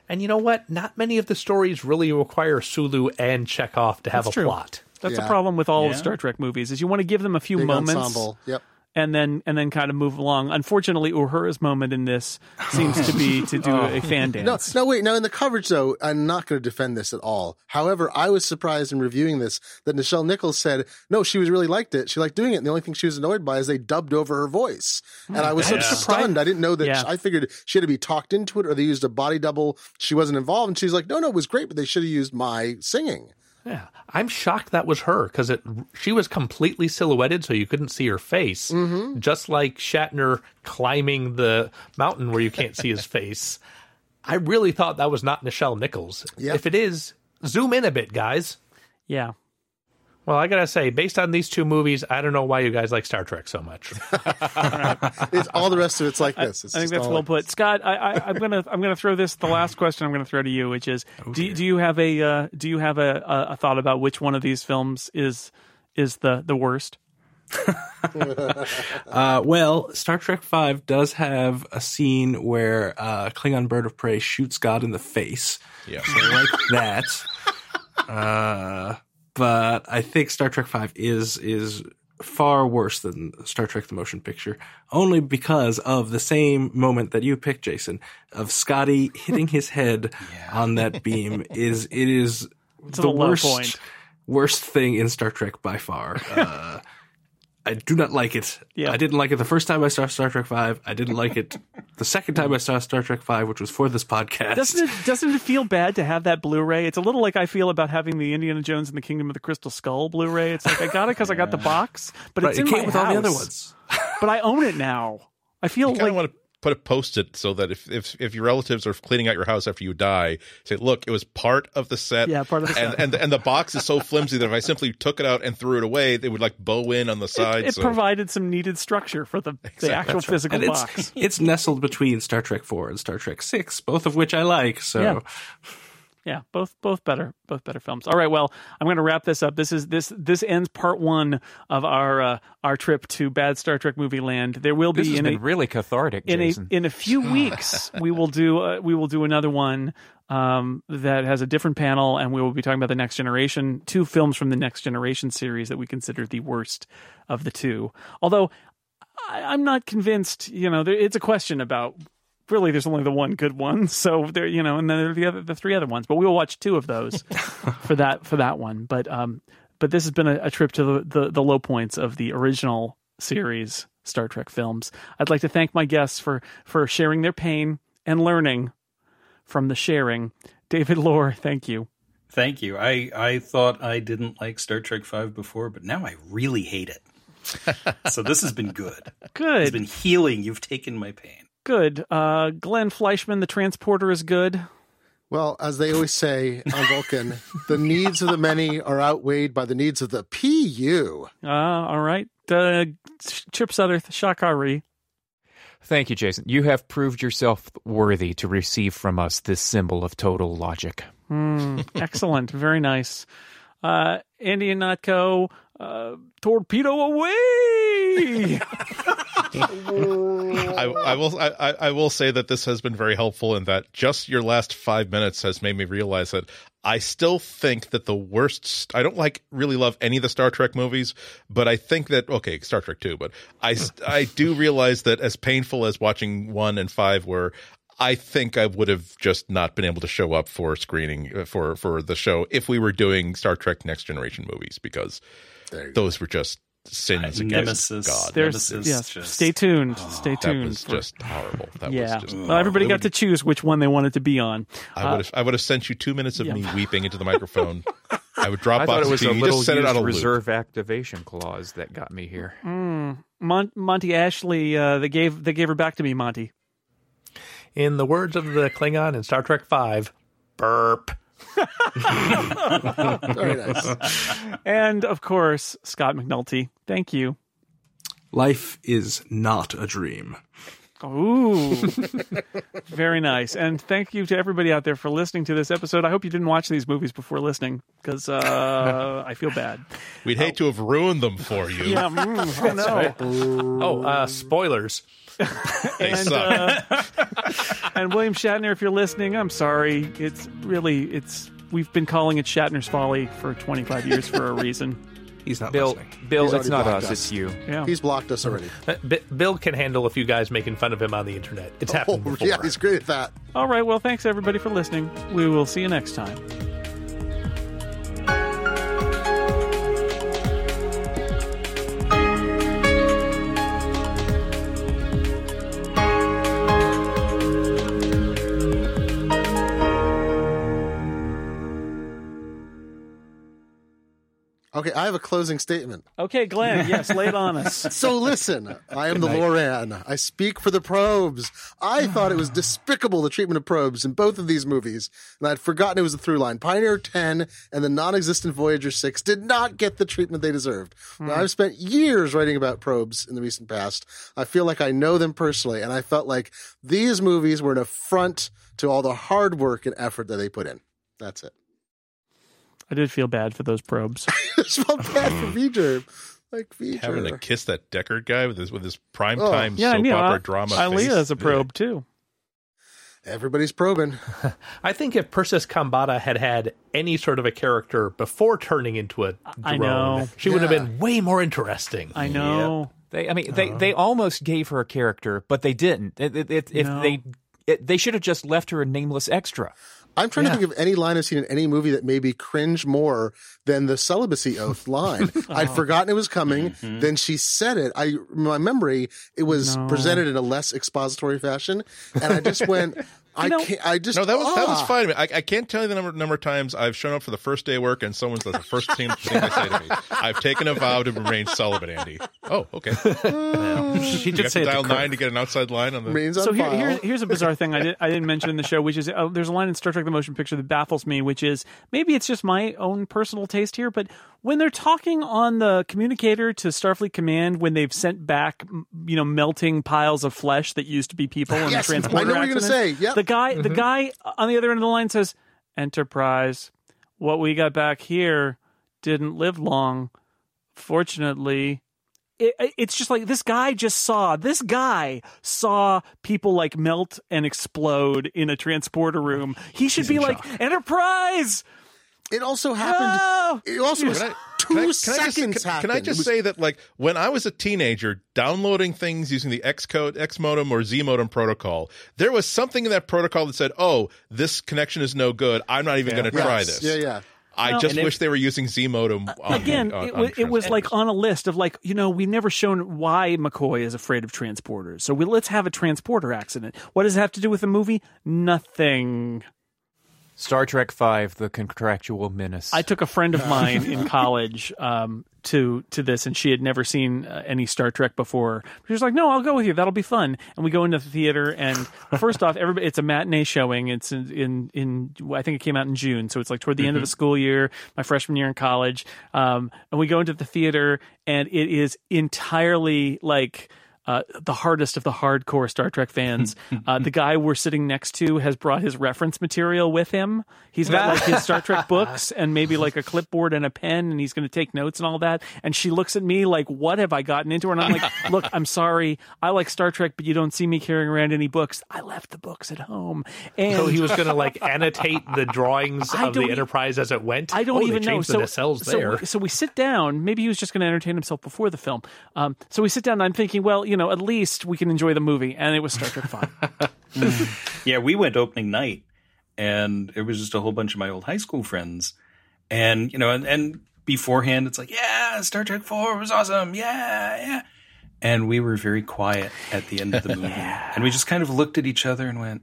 And you know what? Not many of the stories really require Sulu and Chekov to have That's a true. plot. That's the Yeah. problem with all of Star Trek movies is you want to give them a few Big moments ensemble. Yep. And then and then kind of move along. Unfortunately, Uhura's moment in this seems to be to do oh. a fan No, dance. no, no, wait. Now, in the coverage, though, I'm not going to defend this at all. However, I was surprised in reviewing this that Nichelle Nichols said, no, she was really liked it. She liked doing it. And the only thing she was annoyed by is they dubbed over her voice. And I was so Yeah. stunned. I didn't know that. Yeah. I figured she had to be talked into it or they used a body double. She wasn't involved. And she's like, no, no, it was great, but they should have used my singing. Yeah, I'm shocked that was her because it she was completely silhouetted, so you couldn't see her face. Mm-hmm. Just like Shatner climbing the mountain where you can't see his face. I really thought that was not Nichelle Nichols. Yeah. If it is, zoom in a bit, guys. Yeah. Well, I gotta say, based on these two movies, I don't know why you guys like Star Trek so much. It's all the rest of it's like this. It's I think that's all well like put, Scott. I, I, I'm gonna I'm gonna throw this. The last question I'm gonna throw to you, which is, do you- do you have a uh, do you have a, a, a thought about which one of these films is is the the worst? Uh, well, Star Trek Five does have a scene where uh, Klingon bird of prey shoots God in the face. Yeah. So I like that. Uh, but I think Star Trek Five is is far worse than Star Trek: The Motion Picture, only because of the same moment that you picked, Jason, of Scotty hitting his head on that beam. Is it is the the worst worst thing in Star Trek by far. Uh, I do not like it. Yeah. I didn't like it the first time I saw Star Trek Five. I didn't like it the second time I saw Star Trek Five, which was for this podcast. Doesn't it doesn't it feel bad to have that Blu-ray? It's a little like I feel about having the Indiana Jones and the Kingdom of the Crystal Skull Blu-ray. It's like I got it because I got the box, but Right, it's it in came my with all the other ones. But I own it now. I feel You like want to put a post-it so that if, if if your relatives are cleaning out your house after you die, say, "Look, it was part of the set." Yeah, part of the set. And and and the box is so flimsy that if I simply took it out and threw it away, they would like bow in on the sides. it so- provided some needed structure for the, the actual physical And it's box. it's nestled between Star Trek Four and Star Trek Six, both of which I like. So Yeah. Yeah, both both better both better films. All right, well, I'm going to wrap this up. This is this this ends part one of our uh, our trip to bad Star Trek movie land. There will be This has in been a really cathartic, in a in a few weeks we will do uh, we will do another one um, that has a different panel, and we will be talking about the next generation. Two films from the next generation series that we consider the worst of the two. Although I, I'm not convinced. You know, there, it's a question about. Really, there's only the one good one, so there, you know, and then there are the other, the three other ones. But we will watch two of those for that for that one. But um, but this has been a, a trip to the, the the low points of the original series Star Trek films. I'd like to thank my guests for for sharing their pain and learning from the sharing. David Loehr, thank you. Thank you. I, I thought I didn't like Star Trek Five before, but now I really hate it. so this has been good. Good. It's been healing. You've taken my pain. Good. Uh, Glenn Fleishman, the transporter, is good. Well, as they always say on Vulcan, the needs of the many are outweighed by the needs of the PU. Uh, all right. Uh, Chip Sudderth, Shakari. Thank you, Jason. You have proved yourself worthy to receive from us this symbol of total logic. Hmm, excellent. Very nice. Uh, Andy Ihnatko, uh, torpedo away. I, I will I, I- will say that this has been very helpful in that just your last five minutes has made me realize that I still think that the worst I don't like really love any of the Star Trek movies, but I think that okay, Star Trek too, but I I do realize that as painful as watching one and five were. I think I would have just not been able to show up for screening uh, for for the show if we were doing Star Trek Next Generation movies because you go. those were just sins against Nemesis. God. There's Nemesis yes. just- Stay tuned. Ah, stay that tuned. was for- just horrible. That yeah. was just well, everybody got would- to choose which one they wanted to be on. I would have uh, I would have sent you two minutes of yeah. me weeping into the microphone. I would drop I thought box it was a you. You little just set it used on a loop. reserve activation clause that got me here. Hmm. Mon- Monty Ashley, uh, they gave they gave her back to me, Monty. In the words of the Klingon in Star Trek Five, burp. Very nice. And of course, Scott McNulty. Thank you. Life is not a dream. Ooh, very nice. And thank you to everybody out there for listening to this episode. I hope you didn't watch these movies before listening because uh, I feel bad. We'd hate to have ruined them for you. Yeah, mm, I know. Oh, uh, spoilers. They and, suck. uh, and William Shatner, if you're listening, I'm sorry. It's really it's we've been calling it Shatner's Folly for 25 years for a reason. He's not Bill, listening. Bill, He's it's already not blocked us, us. it's you. Yeah. He's blocked us already. Uh, B- Bill can handle a few guys making fun of him on the internet. It's Oh, happened before. yeah, he's great at that. All right. Well, thanks everybody for listening. We will see you next time. Okay, I have a closing statement. Okay, Glenn. Yes, lay it on us. So listen, I am the Lorax. I speak for the probes. I thought it was despicable the treatment of probes in both of these movies, and I'd forgotten it was a through line. Pioneer 10 and the non-existent Voyager 6 did not get the treatment they deserved. Now, hmm. I've spent years writing about probes in the recent past. I feel like I know them personally, and I felt like these movies were an affront to all the hard work and effort that they put in. That's it. I did feel bad for those probes. It's felt bad for V'ger. Like V'ger. Having to kiss that Deckard guy with his with his prime Oh. time Yeah, I soap knew. opera I, drama. Ilia is a probe too. Everybody's probing. I think if Persis Khambatta had had any sort of a character before turning into a drone, I know. she would have been way more interesting. I know. They, I mean, they, uh-huh. they almost gave her a character, but they didn't. It, it, it, if they, it, they should have just left her a nameless extra. I'm trying to think of any line I've seen in any movie that made me cringe more than the celibacy oath line. I'd oh. forgotten it was coming. Mm-hmm. Then she said it. I, my memory, it was No. presented in a less expository fashion, and I just went. I know- can't. I just No, that was that was ah. fine. I, I can't tell you the number number of times I've shown up for the first day of work and someone's the first thing, thing they say to me. I've taken a vow to remain celibate, Andy. Oh, okay. She You did have say to dial nine to get an outside line on the. Remains on So here, here, here's a bizarre thing I, did, I didn't mention in the show, which is uh, there's a line in Star Trek: The Motion Picture that baffles me, which is maybe it's just my own personal taste here, but when they're talking on the communicator to Starfleet Command, when they've sent back, you know, melting piles of flesh that used to be people in Yes, the I transporter know what you're gonna say. Yep. the guy, the guy on the other end of the line says, "Enterprise, what we got back here didn't live long. Fortunately." it, it's just like this guy just saw this guy saw people like melt and explode in a transporter room. He should be like Enterprise. It also happened. No! It also was I- two can I- can I seconds. just, can, can I just was- say that, like, when I was a teenager, downloading things using the X code, X modem, or Z modem protocol, there was something in that protocol that said, "Oh, this connection is no good. I'm not even going to try Yes. this." Yeah, yeah. I Well- just And if- wish they were using Z modem. On, Again, on, it, on wa- it was like on a list of like you know we've never shown why McCoy is afraid of transporters. So we, let's have a transporter accident. What does it have to do with the movie? Nothing. Star Trek Five: The Contractual Menace. I took a friend of mine in college um, to to this, and she had never seen uh, any Star Trek before. She was like, "No, I'll go with you. That'll be fun." And we go into the theater, and first off, everybody it's a matinee showing. It's in in, in I think it came out in June, so it's like toward the end of the school year, my freshman year in college. Um, and we go into the theater, and it is entirely like uh, the hardest of the hardcore Star Trek fans. Uh, the guy we're sitting next to has brought his reference material with him. He's got like his Star Trek books and maybe like a clipboard and a pen, and he's going to take notes and all that. And she looks at me like, "What have I gotten into?" And I'm like, "Look, I'm sorry. I like Star Trek, but you don't see me carrying around any books. I left the books at home." And So he was going to like annotate the drawings of the Enterprise as it went. I don't Oh, even know. So, so, so we sit down. Maybe he was just going to entertain himself before the film. Um, so we sit down, and I'm thinking, well, you know, at least we can enjoy the movie. And it was Star Trek Five. Yeah, we went opening night, and it was just a whole bunch of my old high school friends, and you know, and, and beforehand, it's like, yeah, Star Trek Four was awesome, yeah, yeah, and we were very quiet at the end of the movie, and we just kind of looked at each other and went,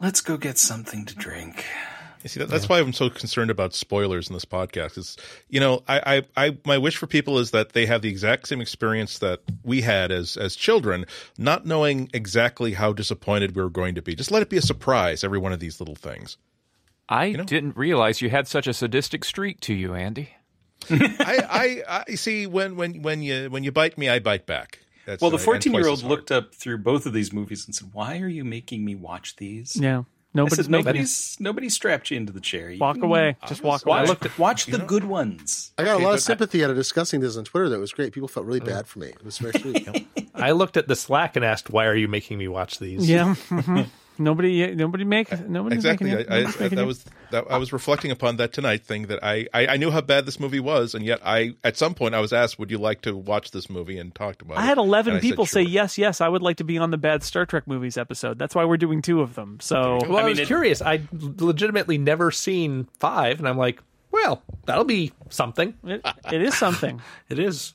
let's go get something to drink. You see, that, that's why I'm so concerned about spoilers in this podcast. Is you know, I, I, I, my wish for people is that they have the exact same experience that we had as as children, not knowing exactly how disappointed we were going to be. Just let it be a surprise. Every one of these little things. I know? didn't realize you had such a sadistic streak to you, Andy. I, I, I see when when when you when you bite me, I bite back. That's, Well, the uh, and 14 year twice old as hard. looked up through both of these movies and said, "Why are you making me watch these?" yeah, I nobody's said, making "Nobody's nobody strapped you into the chair. You walk can away. Just walk away. Watch, watch the good ones." I got a lot of sympathy out of discussing this on Twitter. That was great. People felt really bad for me. It was very sweet. I looked at the Slack and asked, "Why are you making me watch these?" Yeah. mhm. Nobody, nobody make nobody Exactly. Making I, you, I, nobody's making that was that, I was reflecting upon that tonight thing that I, I I knew how bad this movie was, and yet I at some point I was asked, "Would you like to watch this movie and talk about it?" I had 11 And I said, people say yes, yes. I would like to be on the bad Star Trek movies episode. That's why we're doing two of them. So Well, I, I was it- curious. I legitimately never seen five, and I'm like, well, that'll be something. it, it is something. It is.